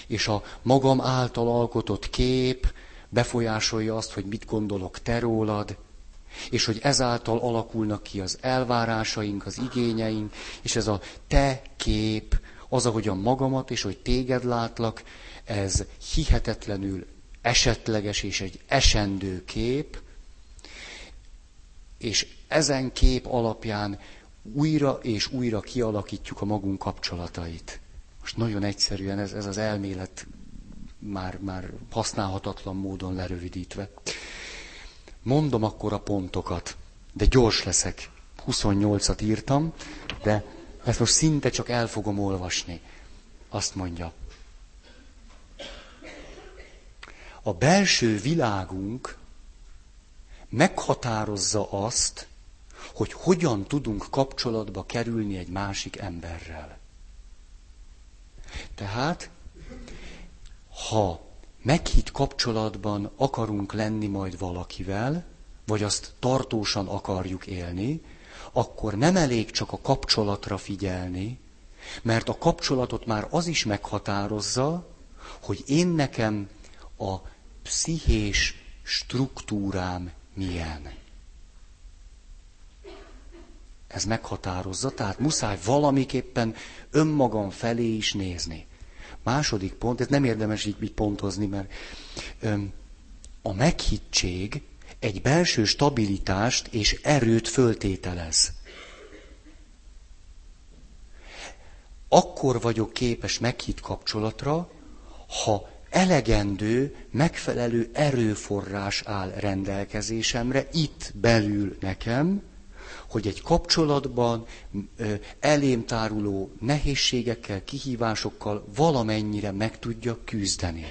és a magam által alkotott kép befolyásolja azt, hogy mit gondolok te rólad, és hogy ezáltal alakulnak ki az elvárásaink, az igényeink, és ez a te kép, az, ahogyan magamat és hogy téged látlak, ez hihetetlenül esetleges és egy esendő kép, és ezen kép alapján újra és újra kialakítjuk a magunk kapcsolatait. Most nagyon egyszerűen ez, ez az elmélet már, már használhatatlan módon lerövidítve. Mondom akkor a pontokat, de gyors leszek. 28-at írtam, de ezt most szinte csak el fogom olvasni. Azt mondja. A belső világunk meghatározza azt, hogy hogyan tudunk kapcsolatba kerülni egy másik emberrel. Tehát, ha meghitt kapcsolatban akarunk lenni majd valakivel, vagy azt tartósan akarjuk élni, akkor nem elég csak a kapcsolatra figyelni, mert a kapcsolatot már az is meghatározza, hogy én nekem a pszichés struktúrám milyen. Ez meghatározza, tehát muszáj valamiképpen önmagam felé is nézni. Második pont, ez nem érdemes így, így pontozni, mert öm, a meghittség egy belső stabilitást és erőt föltételez. Akkor vagyok képes meghitt kapcsolatra, ha elegendő, megfelelő erőforrás áll rendelkezésemre, itt belül nekem, hogy egy kapcsolatban elém táruló nehézségekkel, kihívásokkal valamennyire meg tudjak küzdeni.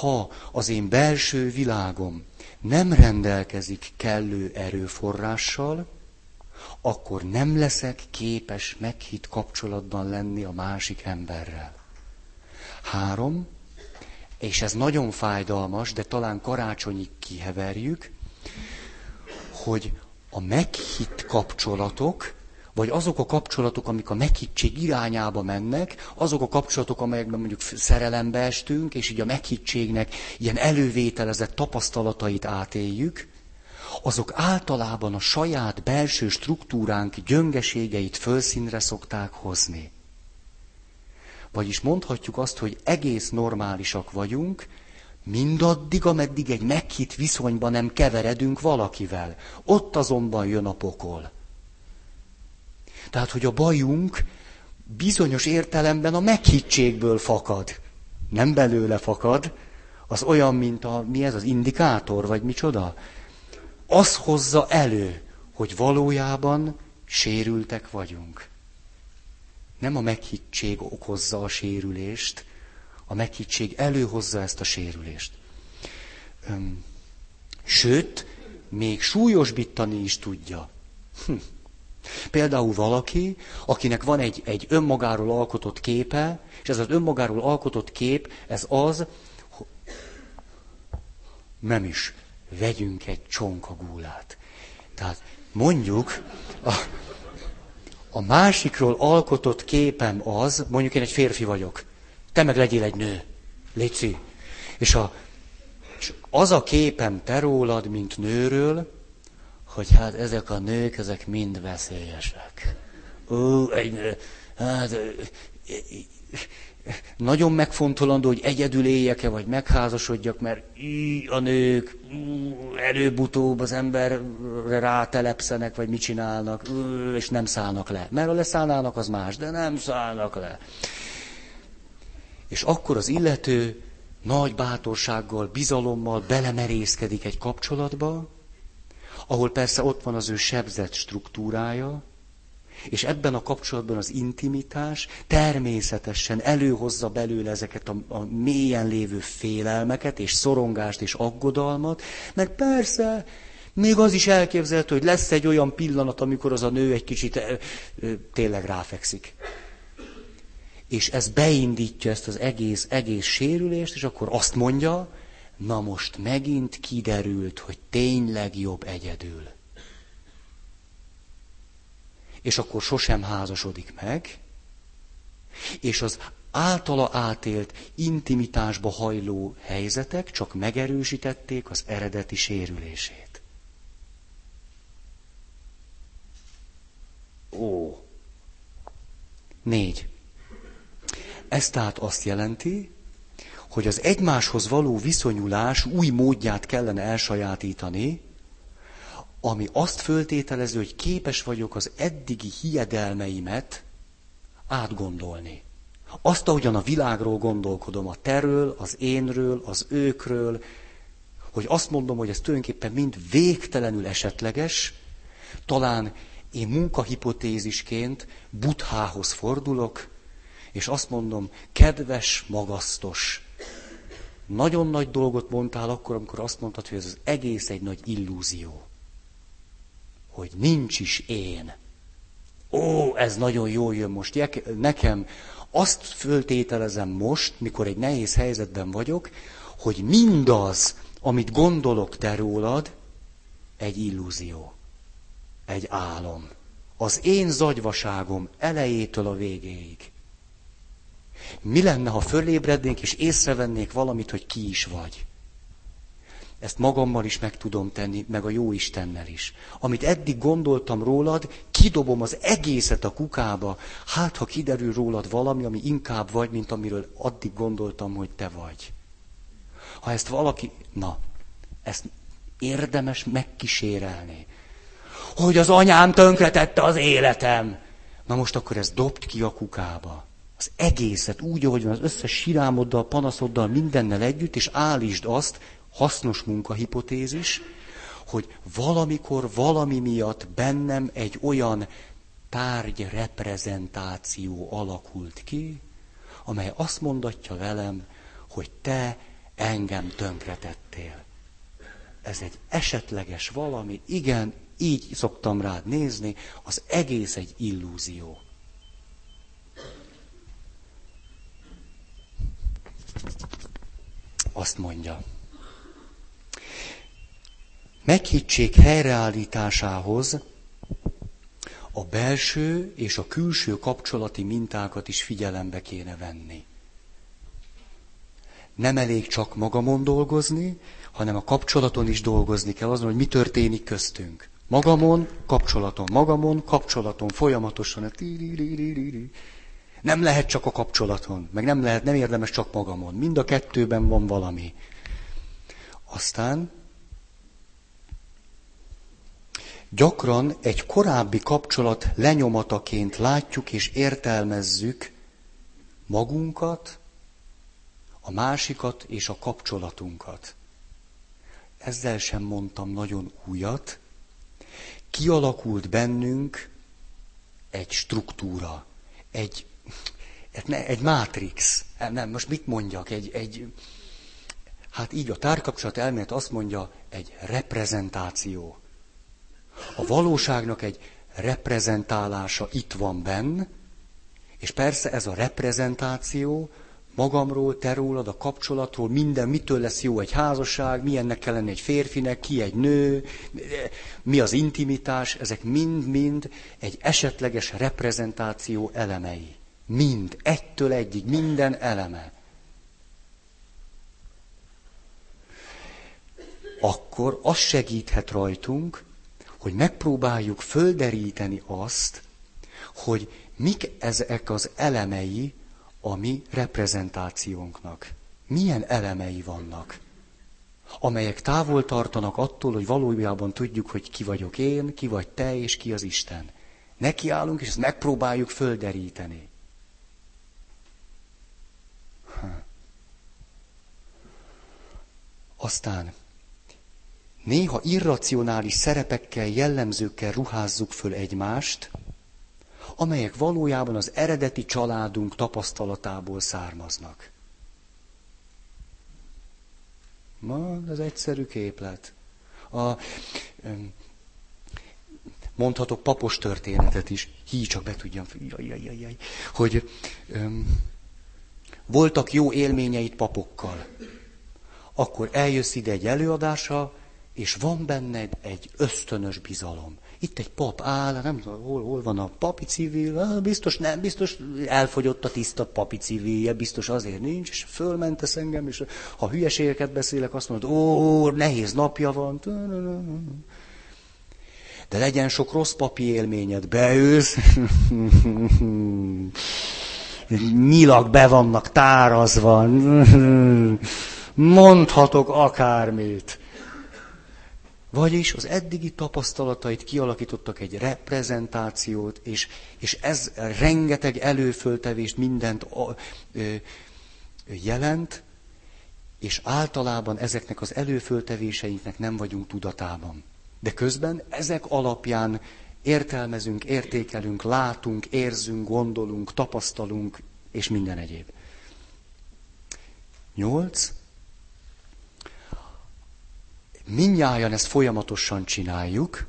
Ha az én belső világom nem rendelkezik kellő erőforrással, akkor nem leszek képes meghitt kapcsolatban lenni a másik emberrel. Három, és ez nagyon fájdalmas, de talán karácsonyig kiheverjük, hogy a meghitt kapcsolatok, vagy azok a kapcsolatok, amik a meghittség irányába mennek, azok a kapcsolatok, amelyekben mondjuk szerelembe estünk, és így a meghittségnek ilyen elővételezett tapasztalatait átéljük, azok általában a saját belső struktúránk gyöngeségeit fölszínre szokták hozni. Vagyis mondhatjuk azt, hogy egész normálisak vagyunk, mindaddig, ameddig egy meghitt viszonyban nem keveredünk valakivel. Ott azonban jön a pokol. Tehát, hogy a bajunk bizonyos értelemben a meghittségből fakad. Nem belőle fakad, az olyan, mint a, mi ez, az indikátor, vagy micsoda? Az hozza elő, hogy valójában sérültek vagyunk. Nem a meghittség okozza a sérülést, a meghittség előhozza ezt a sérülést. Sőt, még súlyosbítani is tudja. Hm. Például valaki, akinek van egy, egy önmagáról alkotott képe, és ez az önmagáról alkotott kép, ez az, nem is, vegyünk egy csonkagúlát. Tehát mondjuk, a, a másikról alkotott képem az, mondjuk én egy férfi vagyok, te meg legyél egy nő. Léci. És, a, és az a képem te rólad, mint nőről, hogy hát ezek a nők, ezek mind veszélyesek. Ó, egy hát, nagyon megfontolandó, hogy egyedül éljek-e, vagy megházasodjak, mert a nők előbb-utóbb az emberre rátelepszenek, vagy mit csinálnak, és nem szállnak le. Mert ha leszállnának, az más, de nem szállnak le. És akkor az illető nagy bátorsággal, bizalommal belemerészkedik egy kapcsolatba, ahol persze ott van az ő sebzett struktúrája, És ebben a kapcsolatban az intimitás természetesen előhozza belőle ezeket a, a mélyen lévő félelmeket, és szorongást, és aggodalmat, mert persze, még az is elképzelhető, hogy lesz egy olyan pillanat, amikor az a nő egy kicsit ö, ö, tényleg ráfekszik. És ez beindítja ezt az egész, egész sérülést, és akkor azt mondja, na most megint kiderült, hogy tényleg jobb egyedül és akkor sosem házasodik meg, és az általa átélt intimitásba hajló helyzetek csak megerősítették az eredeti sérülését. Ó. Négy. Ez tehát azt jelenti, hogy az egymáshoz való viszonyulás új módját kellene elsajátítani, ami azt föltételező, hogy képes vagyok az eddigi hiedelmeimet átgondolni. Azt, ahogyan a világról gondolkodom, a terről, az énről, az őkről, hogy azt mondom, hogy ez tulajdonképpen mind végtelenül esetleges, talán én munkahipotézisként Buthához fordulok, és azt mondom, kedves, magasztos, nagyon nagy dolgot mondtál akkor, amikor azt mondtad, hogy ez az egész egy nagy illúzió hogy nincs is én. Ó, ez nagyon jól jön most. Nekem azt föltételezem most, mikor egy nehéz helyzetben vagyok, hogy mindaz, amit gondolok te rólad, egy illúzió, egy álom. Az én zagyvaságom elejétől a végéig. Mi lenne, ha fölébrednék és észrevennék valamit, hogy ki is vagy? Ezt magammal is meg tudom tenni, meg a jó Istennel is. Amit eddig gondoltam rólad, kidobom az egészet a kukába, hát ha kiderül rólad valami, ami inkább vagy, mint amiről addig gondoltam, hogy te vagy. Ha ezt valaki, na, ezt érdemes megkísérelni. Hogy az anyám tönkretette az életem. Na most akkor ezt dobd ki a kukába. Az egészet úgy, ahogy van, az összes sirámoddal, panaszoddal, mindennel együtt, és állítsd azt, hasznos munkahipotézis, hogy valamikor valami miatt bennem egy olyan tárgy reprezentáció alakult ki, amely azt mondatja velem, hogy te engem tönkretettél. Ez egy esetleges valami, igen, így szoktam rád nézni, az egész egy illúzió. Azt mondja meghittség helyreállításához a belső és a külső kapcsolati mintákat is figyelembe kéne venni. Nem elég csak magamon dolgozni, hanem a kapcsolaton is dolgozni kell azon, hogy mi történik köztünk. Magamon, kapcsolaton, magamon, kapcsolaton, folyamatosan. Nem lehet csak a kapcsolaton, meg nem lehet, nem érdemes csak magamon. Mind a kettőben van valami. Aztán gyakran egy korábbi kapcsolat lenyomataként látjuk és értelmezzük magunkat, a másikat és a kapcsolatunkat. Ezzel sem mondtam nagyon újat. Kialakult bennünk egy struktúra, egy, egy mátrix. Nem, most mit mondjak? Egy, egy, hát így a tárkapcsolat elmélet azt mondja, egy reprezentáció. A valóságnak egy reprezentálása itt van benn, és persze ez a reprezentáció magamról, te rólad, a kapcsolatról, minden, mitől lesz jó egy házasság, milyennek kell lenni egy férfinek, ki egy nő, mi az intimitás, ezek mind-mind egy esetleges reprezentáció elemei. Mind, egytől egyig, minden eleme. Akkor az segíthet rajtunk, hogy megpróbáljuk földeríteni azt, hogy mik ezek az elemei a mi reprezentációnknak. Milyen elemei vannak, amelyek távol tartanak attól, hogy valójában tudjuk, hogy ki vagyok én, ki vagy te, és ki az Isten. Nekiállunk, és ezt megpróbáljuk földeríteni. Aztán Néha irracionális szerepekkel, jellemzőkkel ruházzuk föl egymást, amelyek valójában az eredeti családunk tapasztalatából származnak. Ma ez egyszerű képlet. A, mondhatok papos történetet is, hí, csak be tudjam, jaj, jaj, jaj, hogy öm, voltak jó élményeit papokkal. Akkor eljössz ide egy előadásra, és van benned egy ösztönös bizalom. Itt egy pap áll, nem tudom, hol, hol van a papi civil, biztos nem, biztos elfogyott a tiszta papi civilje, biztos azért nincs, és fölmentesz engem, és ha hülyeségeket beszélek, azt mondod, ó, nehéz napja van. De legyen sok rossz papi élményed, beülsz, nyilak be vannak tárazva, mondhatok akármit. Vagyis az eddigi tapasztalatait kialakítottak egy reprezentációt, és, és ez rengeteg előföltevést, mindent a, ö, jelent, és általában ezeknek az előföltevéseinknek nem vagyunk tudatában. De közben ezek alapján értelmezünk, értékelünk, látunk, érzünk, gondolunk, tapasztalunk, és minden egyéb. Nyolc. Mindnyájan ezt folyamatosan csináljuk,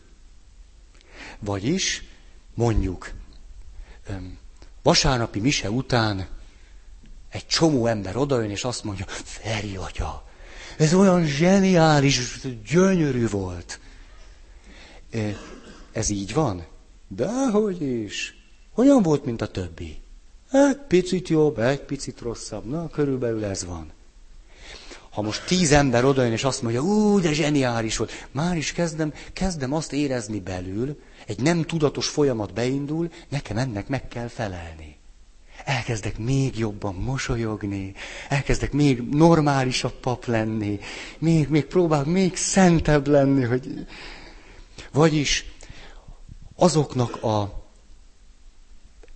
vagyis mondjuk vasárnapi mise után egy csomó ember odajön, és azt mondja, Feri atya, ez olyan zseniális, gyönyörű volt. Ez így van? Dehogy is. Olyan volt, mint a többi. Egy picit jobb, egy picit rosszabb. Na, körülbelül ez van. Ha most tíz ember odajön, és azt mondja, ú, de zseniális volt, már is kezdem, kezdem azt érezni belül, egy nem tudatos folyamat beindul, nekem ennek meg kell felelni. Elkezdek még jobban mosolyogni, elkezdek még normálisabb pap lenni, még, még próbálok még szentebb lenni, hogy... Vagyis azoknak a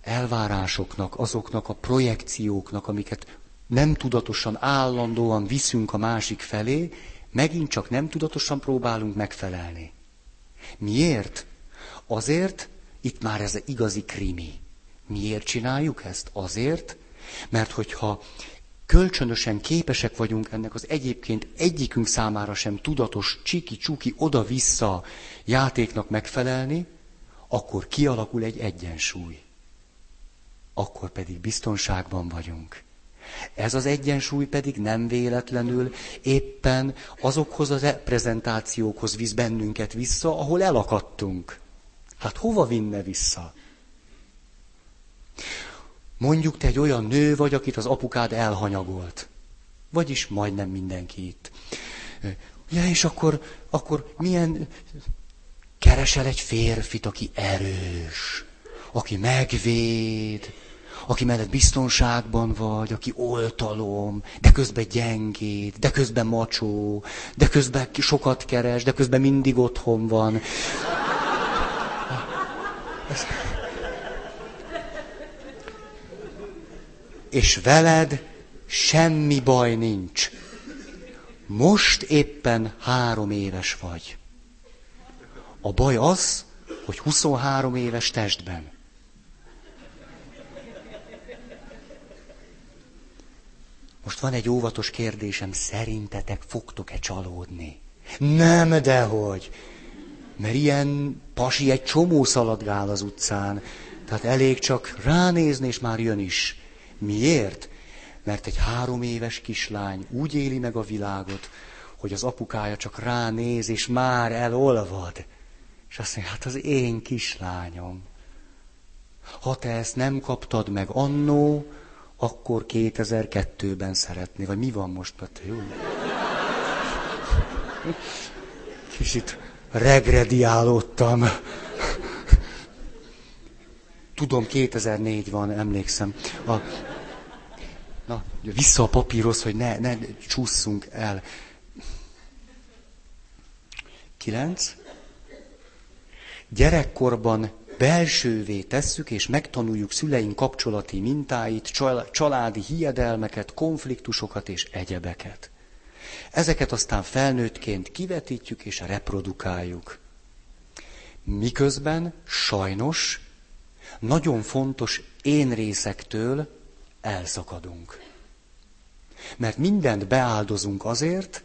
elvárásoknak, azoknak a projekcióknak, amiket nem tudatosan, állandóan viszünk a másik felé, megint csak nem tudatosan próbálunk megfelelni. Miért? Azért, itt már ez egy igazi krimi. Miért csináljuk ezt? Azért, mert hogyha kölcsönösen képesek vagyunk ennek az egyébként egyikünk számára sem tudatos csiki-csuki oda-vissza játéknak megfelelni, akkor kialakul egy egyensúly. Akkor pedig biztonságban vagyunk. Ez az egyensúly pedig nem véletlenül éppen azokhoz a reprezentációkhoz visz bennünket vissza, ahol elakadtunk. Hát hova vinne vissza? Mondjuk te egy olyan nő vagy, akit az apukád elhanyagolt. Vagyis majdnem mindenki itt. Ja, és akkor, akkor milyen... Keresel egy férfit, aki erős, aki megvéd, aki mellett biztonságban vagy, aki oltalom, de közben gyengéd, de közben macsó, de közben sokat keres, de közben mindig otthon van. És veled semmi baj nincs. Most éppen három éves vagy. A baj az, hogy 23 éves testben. Most van egy óvatos kérdésem, szerintetek fogtok-e csalódni? Nem, dehogy. Mert ilyen pasi egy csomó szaladgál az utcán. Tehát elég csak ránézni, és már jön is. Miért? Mert egy három éves kislány úgy éli meg a világot, hogy az apukája csak ránéz, és már elolvad. És azt mondja, hát az én kislányom. Ha te ezt nem kaptad meg annó, akkor 2002-ben szeretné, vagy mi van most, Peti, jó? Kicsit regrediálódtam. Tudom, 2004 van, emlékszem. A, na, vissza a papírhoz, hogy ne, ne csúszunk el. Kilenc. Gyerekkorban belsővé tesszük, és megtanuljuk szüleink kapcsolati mintáit, családi hiedelmeket, konfliktusokat és egyebeket. Ezeket aztán felnőttként kivetítjük és reprodukáljuk. Miközben sajnos nagyon fontos én részektől elszakadunk. Mert mindent beáldozunk azért,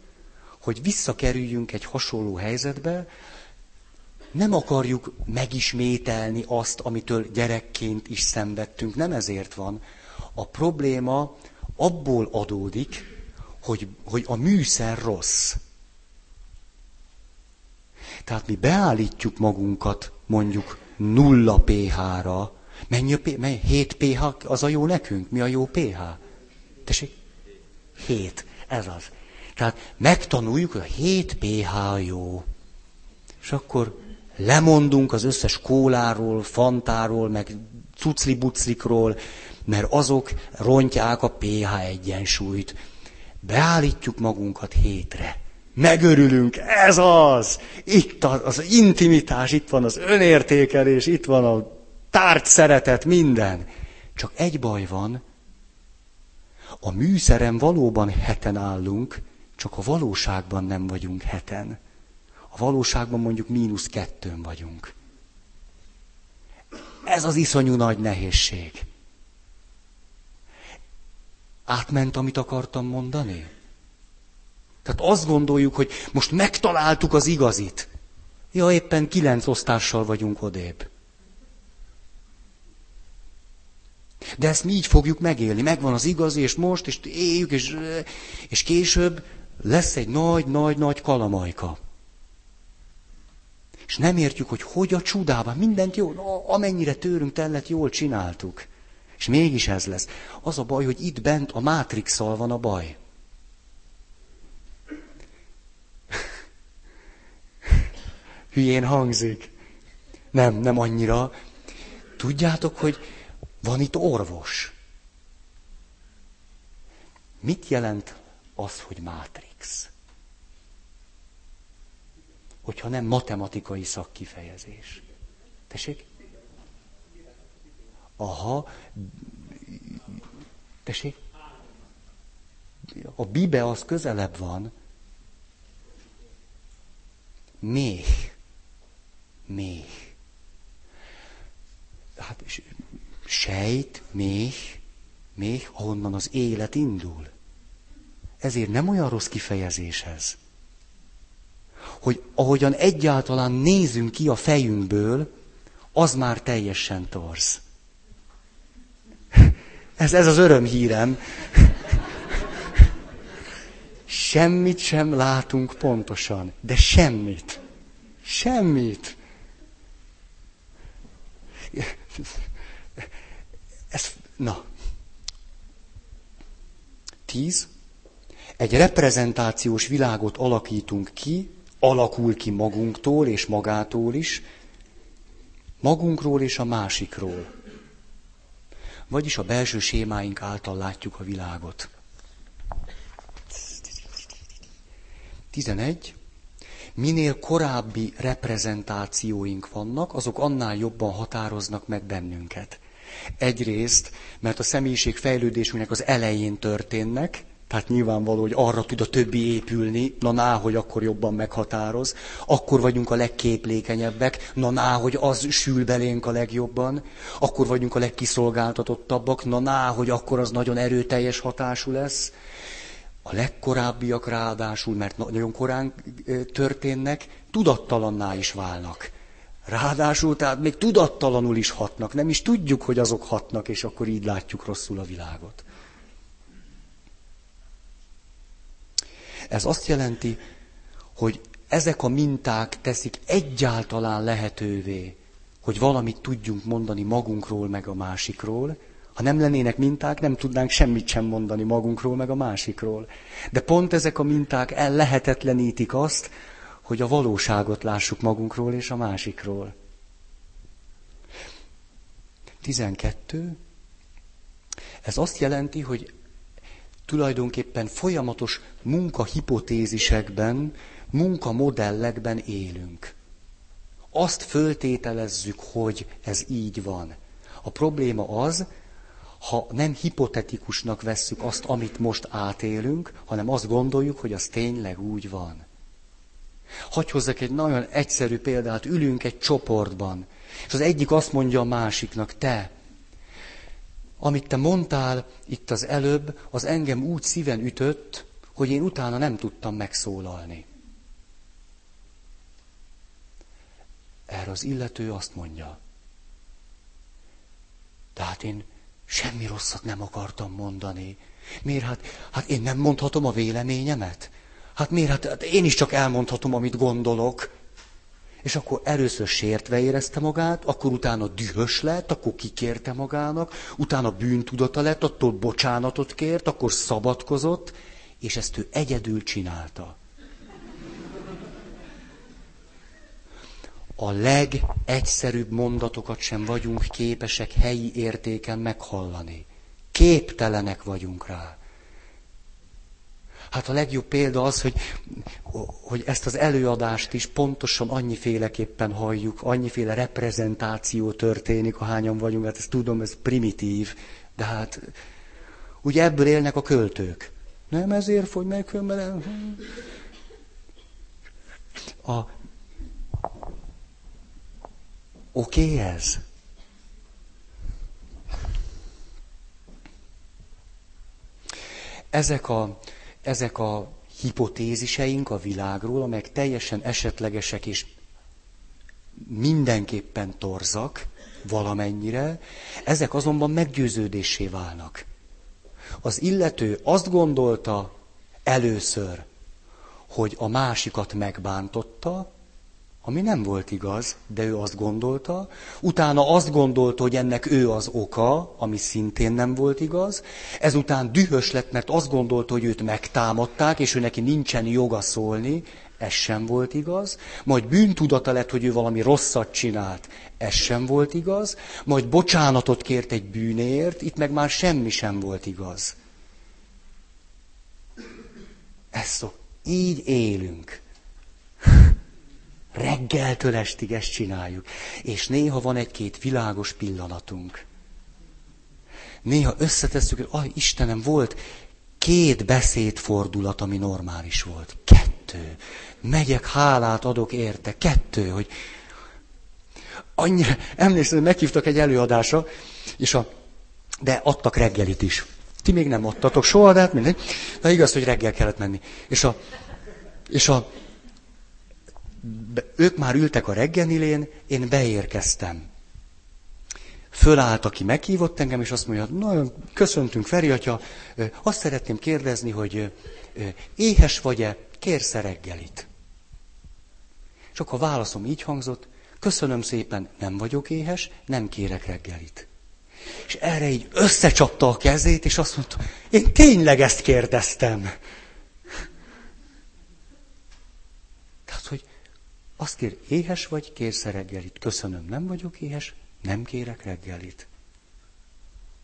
hogy visszakerüljünk egy hasonló helyzetbe, nem akarjuk megismételni azt, amitől gyerekként is szenvedtünk, nem ezért van. A probléma abból adódik, hogy, hogy a műszer rossz. Tehát mi beállítjuk magunkat mondjuk nulla pH-ra. Mennyi a pH? 7 pH az a jó nekünk? Mi a jó pH? Tessék? 7. Ez az. Tehát megtanuljuk, hogy a 7 pH jó. És akkor lemondunk az összes kóláról, fantáról, meg cucli-buclikról, mert azok rontják a pH egyensúlyt. Beállítjuk magunkat hétre. Megörülünk, ez az! Itt az, intimitás, itt van az önértékelés, itt van a tárt szeretet, minden. Csak egy baj van, a műszerem valóban heten állunk, csak a valóságban nem vagyunk heten. Valóságban mondjuk mínusz kettőn vagyunk. Ez az iszonyú nagy nehézség. Átment, amit akartam mondani? Tehát azt gondoljuk, hogy most megtaláltuk az igazit. Ja, éppen kilenc osztással vagyunk odébb. De ezt mi így fogjuk megélni. Megvan az igazi, és most, és éljük, és, és később lesz egy nagy-nagy-nagy kalamajka. És nem értjük, hogy hogy a csodában mindent jól, amennyire tőlünk tellett, jól csináltuk. És mégis ez lesz. Az a baj, hogy itt bent a matrix van a baj. Hülyén hangzik. Nem, nem annyira. Tudjátok, hogy van itt orvos. Mit jelent az, hogy mátrix? Hogyha nem matematikai szakkifejezés. Tessék? Aha. Tessék? A bibe az közelebb van. Méh. Méh. Hát sejt, méh, méh, ahonnan az élet indul. Ezért nem olyan rossz kifejezés ez. Hogy ahogyan egyáltalán nézünk ki a fejünkből, az már teljesen torz. Ez, ez az örömhírem. Semmit sem látunk pontosan, de semmit. Semmit. Ez, na. Tíz. Egy reprezentációs világot alakítunk ki, alakul ki magunktól és magától is, magunkról és a másikról. Vagyis a belső sémáink által látjuk a világot. 11. Minél korábbi reprezentációink vannak, azok annál jobban határoznak meg bennünket. Egyrészt, mert a személyiség fejlődésünknek az elején történnek, tehát nyilvánvaló, hogy arra tud a többi épülni, na ná, hogy akkor jobban meghatároz. Akkor vagyunk a legképlékenyebbek, na ná, hogy az sül belénk a legjobban. Akkor vagyunk a legkiszolgáltatottabbak, na ná, hogy akkor az nagyon erőteljes hatású lesz. A legkorábbiak ráadásul, mert nagyon korán történnek, tudattalanná is válnak. Ráadásul, tehát még tudattalanul is hatnak, nem is tudjuk, hogy azok hatnak, és akkor így látjuk rosszul a világot. Ez azt jelenti, hogy ezek a minták teszik egyáltalán lehetővé, hogy valamit tudjunk mondani magunkról, meg a másikról. Ha nem lennének minták, nem tudnánk semmit sem mondani magunkról, meg a másikról. De pont ezek a minták ellehetetlenítik azt, hogy a valóságot lássuk magunkról és a másikról. 12. Ez azt jelenti, hogy tulajdonképpen folyamatos munkahipotézisekben, munkamodellekben élünk. Azt föltételezzük, hogy ez így van. A probléma az, ha nem hipotetikusnak vesszük azt, amit most átélünk, hanem azt gondoljuk, hogy az tényleg úgy van. Hagy hozzak egy nagyon egyszerű példát, ülünk egy csoportban, És az egyik azt mondja a másiknak, te, amit te mondtál itt az előbb, az engem úgy szíven ütött, hogy én utána nem tudtam megszólalni. Erre az illető azt mondja, tehát én semmi rosszat nem akartam mondani. Miért? Hát, hát én nem mondhatom a véleményemet? Hát miért? Hát, hát én is csak elmondhatom, amit gondolok. És akkor először sértve érezte magát, akkor utána dühös lett, akkor kikérte magának, utána bűntudata lett, attól bocsánatot kért, akkor szabadkozott, és ezt ő egyedül csinálta. A legegyszerűbb mondatokat sem vagyunk képesek helyi értéken meghallani. Képtelenek vagyunk rá. Hát a legjobb példa az, hogy, hogy ezt az előadást is pontosan annyiféleképpen halljuk, annyiféle reprezentáció történik, ahányan vagyunk, hát ezt tudom, ez primitív, de hát ugye ebből élnek a költők. Nem ezért fogy meg, mert a... Oké okay ez? Ezek a, ezek a hipotéziseink a világról, amelyek teljesen esetlegesek és mindenképpen torzak valamennyire, ezek azonban meggyőződésé válnak. Az illető azt gondolta először, hogy a másikat megbántotta, ami nem volt igaz, de ő azt gondolta. Utána azt gondolta, hogy ennek ő az oka, ami szintén nem volt igaz. Ezután dühös lett, mert azt gondolta, hogy őt megtámadták, és ő neki nincsen joga szólni. Ez sem volt igaz. Majd bűntudata lett, hogy ő valami rosszat csinált. Ez sem volt igaz. Majd bocsánatot kért egy bűnért, itt meg már semmi sem volt igaz. Ez szó. Így élünk. Reggeltől estig ezt csináljuk. És néha van egy-két világos pillanatunk. Néha összetesszük, hogy ah, Istenem, volt két beszédfordulat, ami normális volt. Kettő. Megyek, hálát adok érte. Kettő, hogy annyira, emlékszem, meghívtak egy előadásra, és a, de adtak reggelit is. Ti még nem adtatok soha, de hát mindegy. De igaz, hogy reggel kellett menni. És a, és a ők már ültek a reggelilén, én beérkeztem. Fölállt, aki meghívott engem, és azt mondja, nagyon köszöntünk, Feri atya, azt szeretném kérdezni, hogy éhes vagy-e, kérsz -e reggelit? És akkor a válaszom így hangzott, köszönöm szépen, nem vagyok éhes, nem kérek reggelit. És erre így összecsapta a kezét, és azt mondta, én tényleg ezt kérdeztem. Tehát, hogy azt kér, éhes vagy, kérsz reggelit? Köszönöm, nem vagyok éhes, nem kérek reggelit.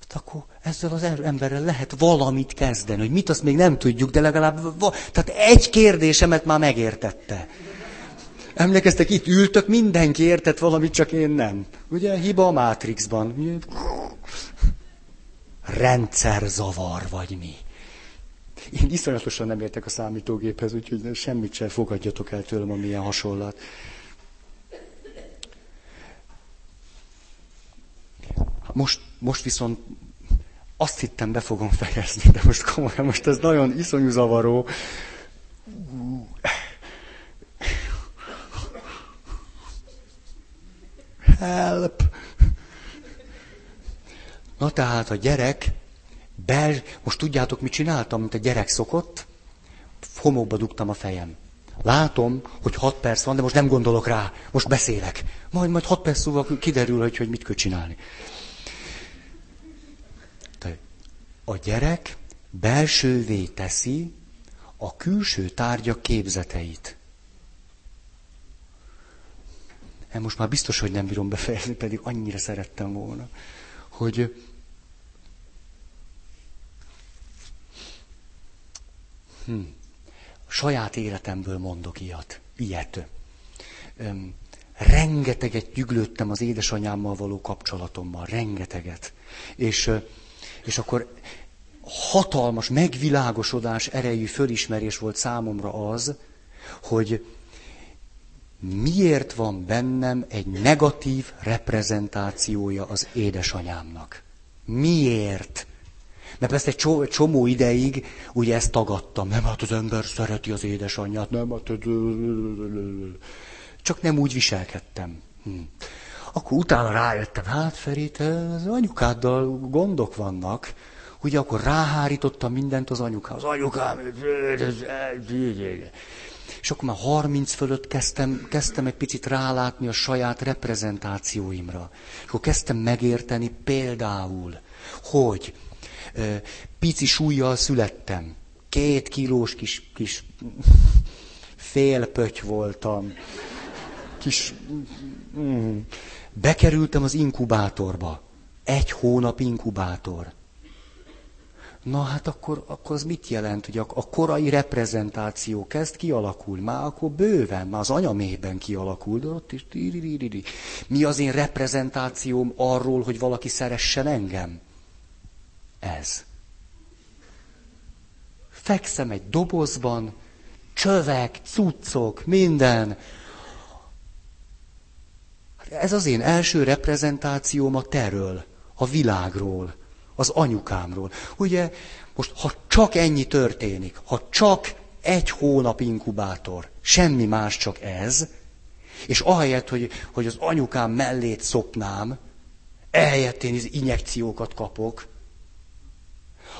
Hát akkor ezzel az emberrel lehet valamit kezdeni, hogy mit azt még nem tudjuk, de legalább, tehát egy kérdésemet már megértette. Emlékeztek, itt ültök, mindenki értett valamit, csak én nem. Ugye, hiba a Matrixban. Rendszerzavar vagy mi. Én iszonyatosan nem értek a számítógéphez, úgyhogy semmit sem fogadjatok el tőlem, ami ilyen hasonlat. Most, most viszont azt hittem, be fogom fejezni, de most komolyan, most ez nagyon iszonyú zavaró. Help! Na tehát a gyerek Bel, most tudjátok, mit csináltam, mint a gyerek szokott? Homokba dugtam a fejem. Látom, hogy hat perc van, de most nem gondolok rá. Most beszélek. Majd, majd hat perc szóval kiderül, hogy, hogy mit kell csinálni. A gyerek belsővé teszi a külső tárgyak képzeteit. Hát most már biztos, hogy nem bírom befejezni, pedig annyira szerettem volna, hogy Hm. Saját életemből mondok ilyet. ilyet. Öm, rengeteget gyüglődtem az édesanyámmal való kapcsolatommal, rengeteget. És, és akkor hatalmas megvilágosodás erejű fölismerés volt számomra az, hogy miért van bennem egy negatív reprezentációja az édesanyámnak. Miért? Mert persze egy csomó ideig ugye ezt tagadtam. Nem, hát az ember szereti az édesanyját, nem, hát... Csak nem úgy viselkedtem. Hm. Akkor utána rájöttem, hát Feri, te az anyukáddal gondok vannak. Ugye akkor ráhárítottam mindent az anyukám. Az anyukám... És akkor már 30 fölött kezdtem, kezdtem egy picit rálátni a saját reprezentációimra. És akkor kezdtem megérteni például, hogy pici súlyjal születtem. Két kilós kis, kis félpöty voltam. Kis... Mm, bekerültem az inkubátorba. Egy hónap inkubátor. Na hát akkor, akkor az mit jelent, hogy a, a korai reprezentáció kezd kialakul? Már akkor bőven, már az anyamében kialakul, de ott is... Mi az én reprezentációm arról, hogy valaki szeressen engem? Ez. Fekszem egy dobozban, csövek, cuccok, minden. Ez az én első reprezentációm a terről, a világról az anyukámról. Ugye, most ha csak ennyi történik, ha csak egy hónap inkubátor, semmi más, csak ez, és ahelyett, hogy, hogy az anyukám mellét szopnám, ehelyett én injekciókat kapok,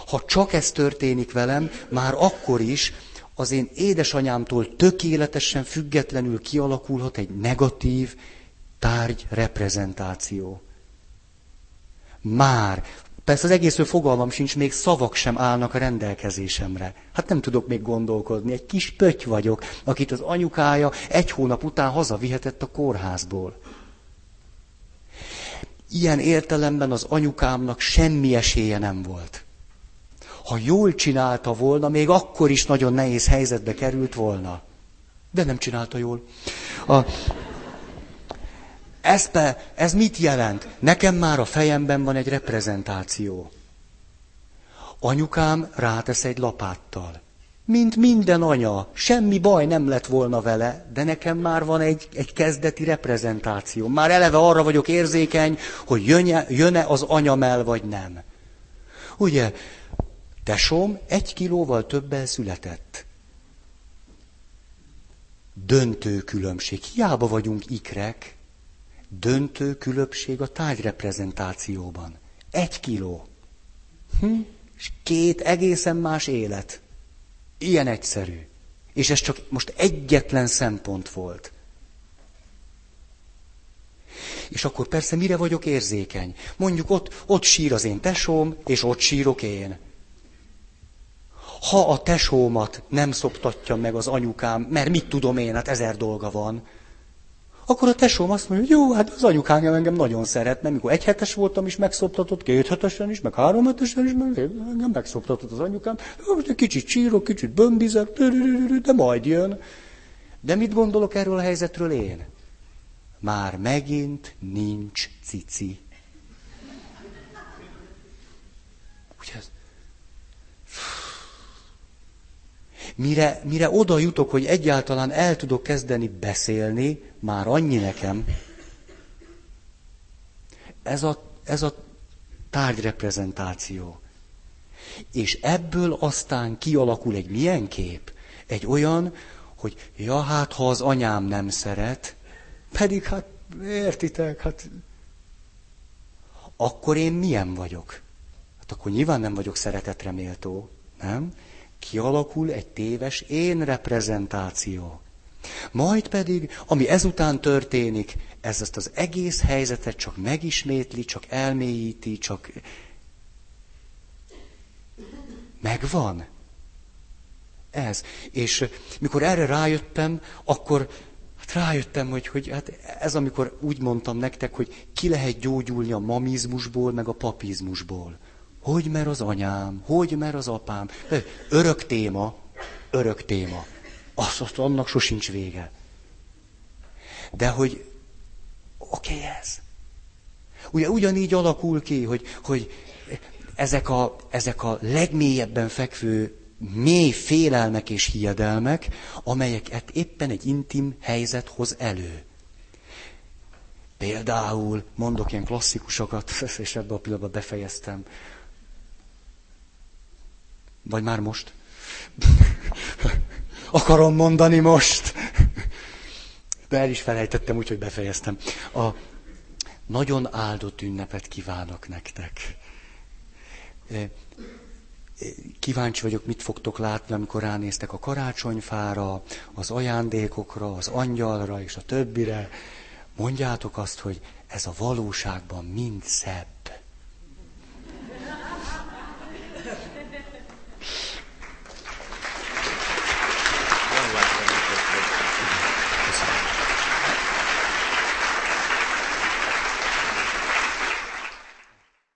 ha csak ez történik velem, már akkor is az én édesanyámtól tökéletesen függetlenül kialakulhat egy negatív tárgy reprezentáció. Már Persze az egészről fogalmam sincs, még szavak sem állnak a rendelkezésemre. Hát nem tudok még gondolkodni, egy kis pöty vagyok, akit az anyukája egy hónap után hazavihetett a kórházból. Ilyen értelemben az anyukámnak semmi esélye nem volt. Ha jól csinálta volna, még akkor is nagyon nehéz helyzetbe került volna. De nem csinálta jól. A, ez, be, ez mit jelent? Nekem már a fejemben van egy reprezentáció. Anyukám rátesz egy lapáttal. Mint minden anya, semmi baj nem lett volna vele, de nekem már van egy, egy kezdeti reprezentáció. Már eleve arra vagyok érzékeny, hogy jönne, jönne az anyamel, vagy nem. Ugye, tesóm egy kilóval többel született. Döntő különbség. Hiába vagyunk ikrek, döntő különbség a tárgyreprezentációban. Egy kiló. Hm? És két egészen más élet. Ilyen egyszerű. És ez csak most egyetlen szempont volt. És akkor persze mire vagyok érzékeny? Mondjuk ott, ott sír az én tesóm, és ott sírok én. Ha a tesómat nem szoptatja meg az anyukám, mert mit tudom én, hát ezer dolga van, akkor a tesóm azt mondja, hogy jó, hát az anyukám engem nagyon szeret, mert mikor egy hetes voltam is megszoptatott, két hetesen is, meg három hetesen is, meg engem megszoptatott az anyukám. Most kicsit csírok, kicsit bömbizek, de majd jön. De mit gondolok erről a helyzetről én? Már megint nincs cici. Ugye ez Mire, mire oda jutok, hogy egyáltalán el tudok kezdeni beszélni, már annyi nekem. Ez a, ez a tárgyreprezentáció. És ebből aztán kialakul egy milyen kép? Egy olyan, hogy ja, hát ha az anyám nem szeret, pedig hát értitek, hát akkor én milyen vagyok? Hát akkor nyilván nem vagyok szeretetre méltó, nem? Kialakul egy téves én reprezentáció. Majd pedig, ami ezután történik, ez ezt az egész helyzetet csak megismétli, csak elmélyíti, csak megvan. Ez. És mikor erre rájöttem, akkor hát rájöttem, hogy, hogy hát ez amikor úgy mondtam nektek, hogy ki lehet gyógyulni a mamizmusból, meg a papizmusból. Hogy mer az anyám, hogy mer az apám. Örök téma, örök téma. Azt, azt annak sosincs vége. De hogy oké okay, ez. Ugye ugyanígy alakul ki, hogy, hogy ezek, a, ezek a legmélyebben fekvő mély félelmek és hiedelmek, amelyeket éppen egy intim helyzet hoz elő. Például, mondok ilyen klasszikusokat, és ebbe a pillanatban befejeztem. Vagy már most? Akarom mondani most. De el is felejtettem, úgyhogy befejeztem. A nagyon áldott ünnepet kívánok nektek. Kíváncsi vagyok, mit fogtok látni, amikor ránéztek a karácsonyfára, az ajándékokra, az angyalra és a többire. Mondjátok azt, hogy ez a valóságban mind szebb.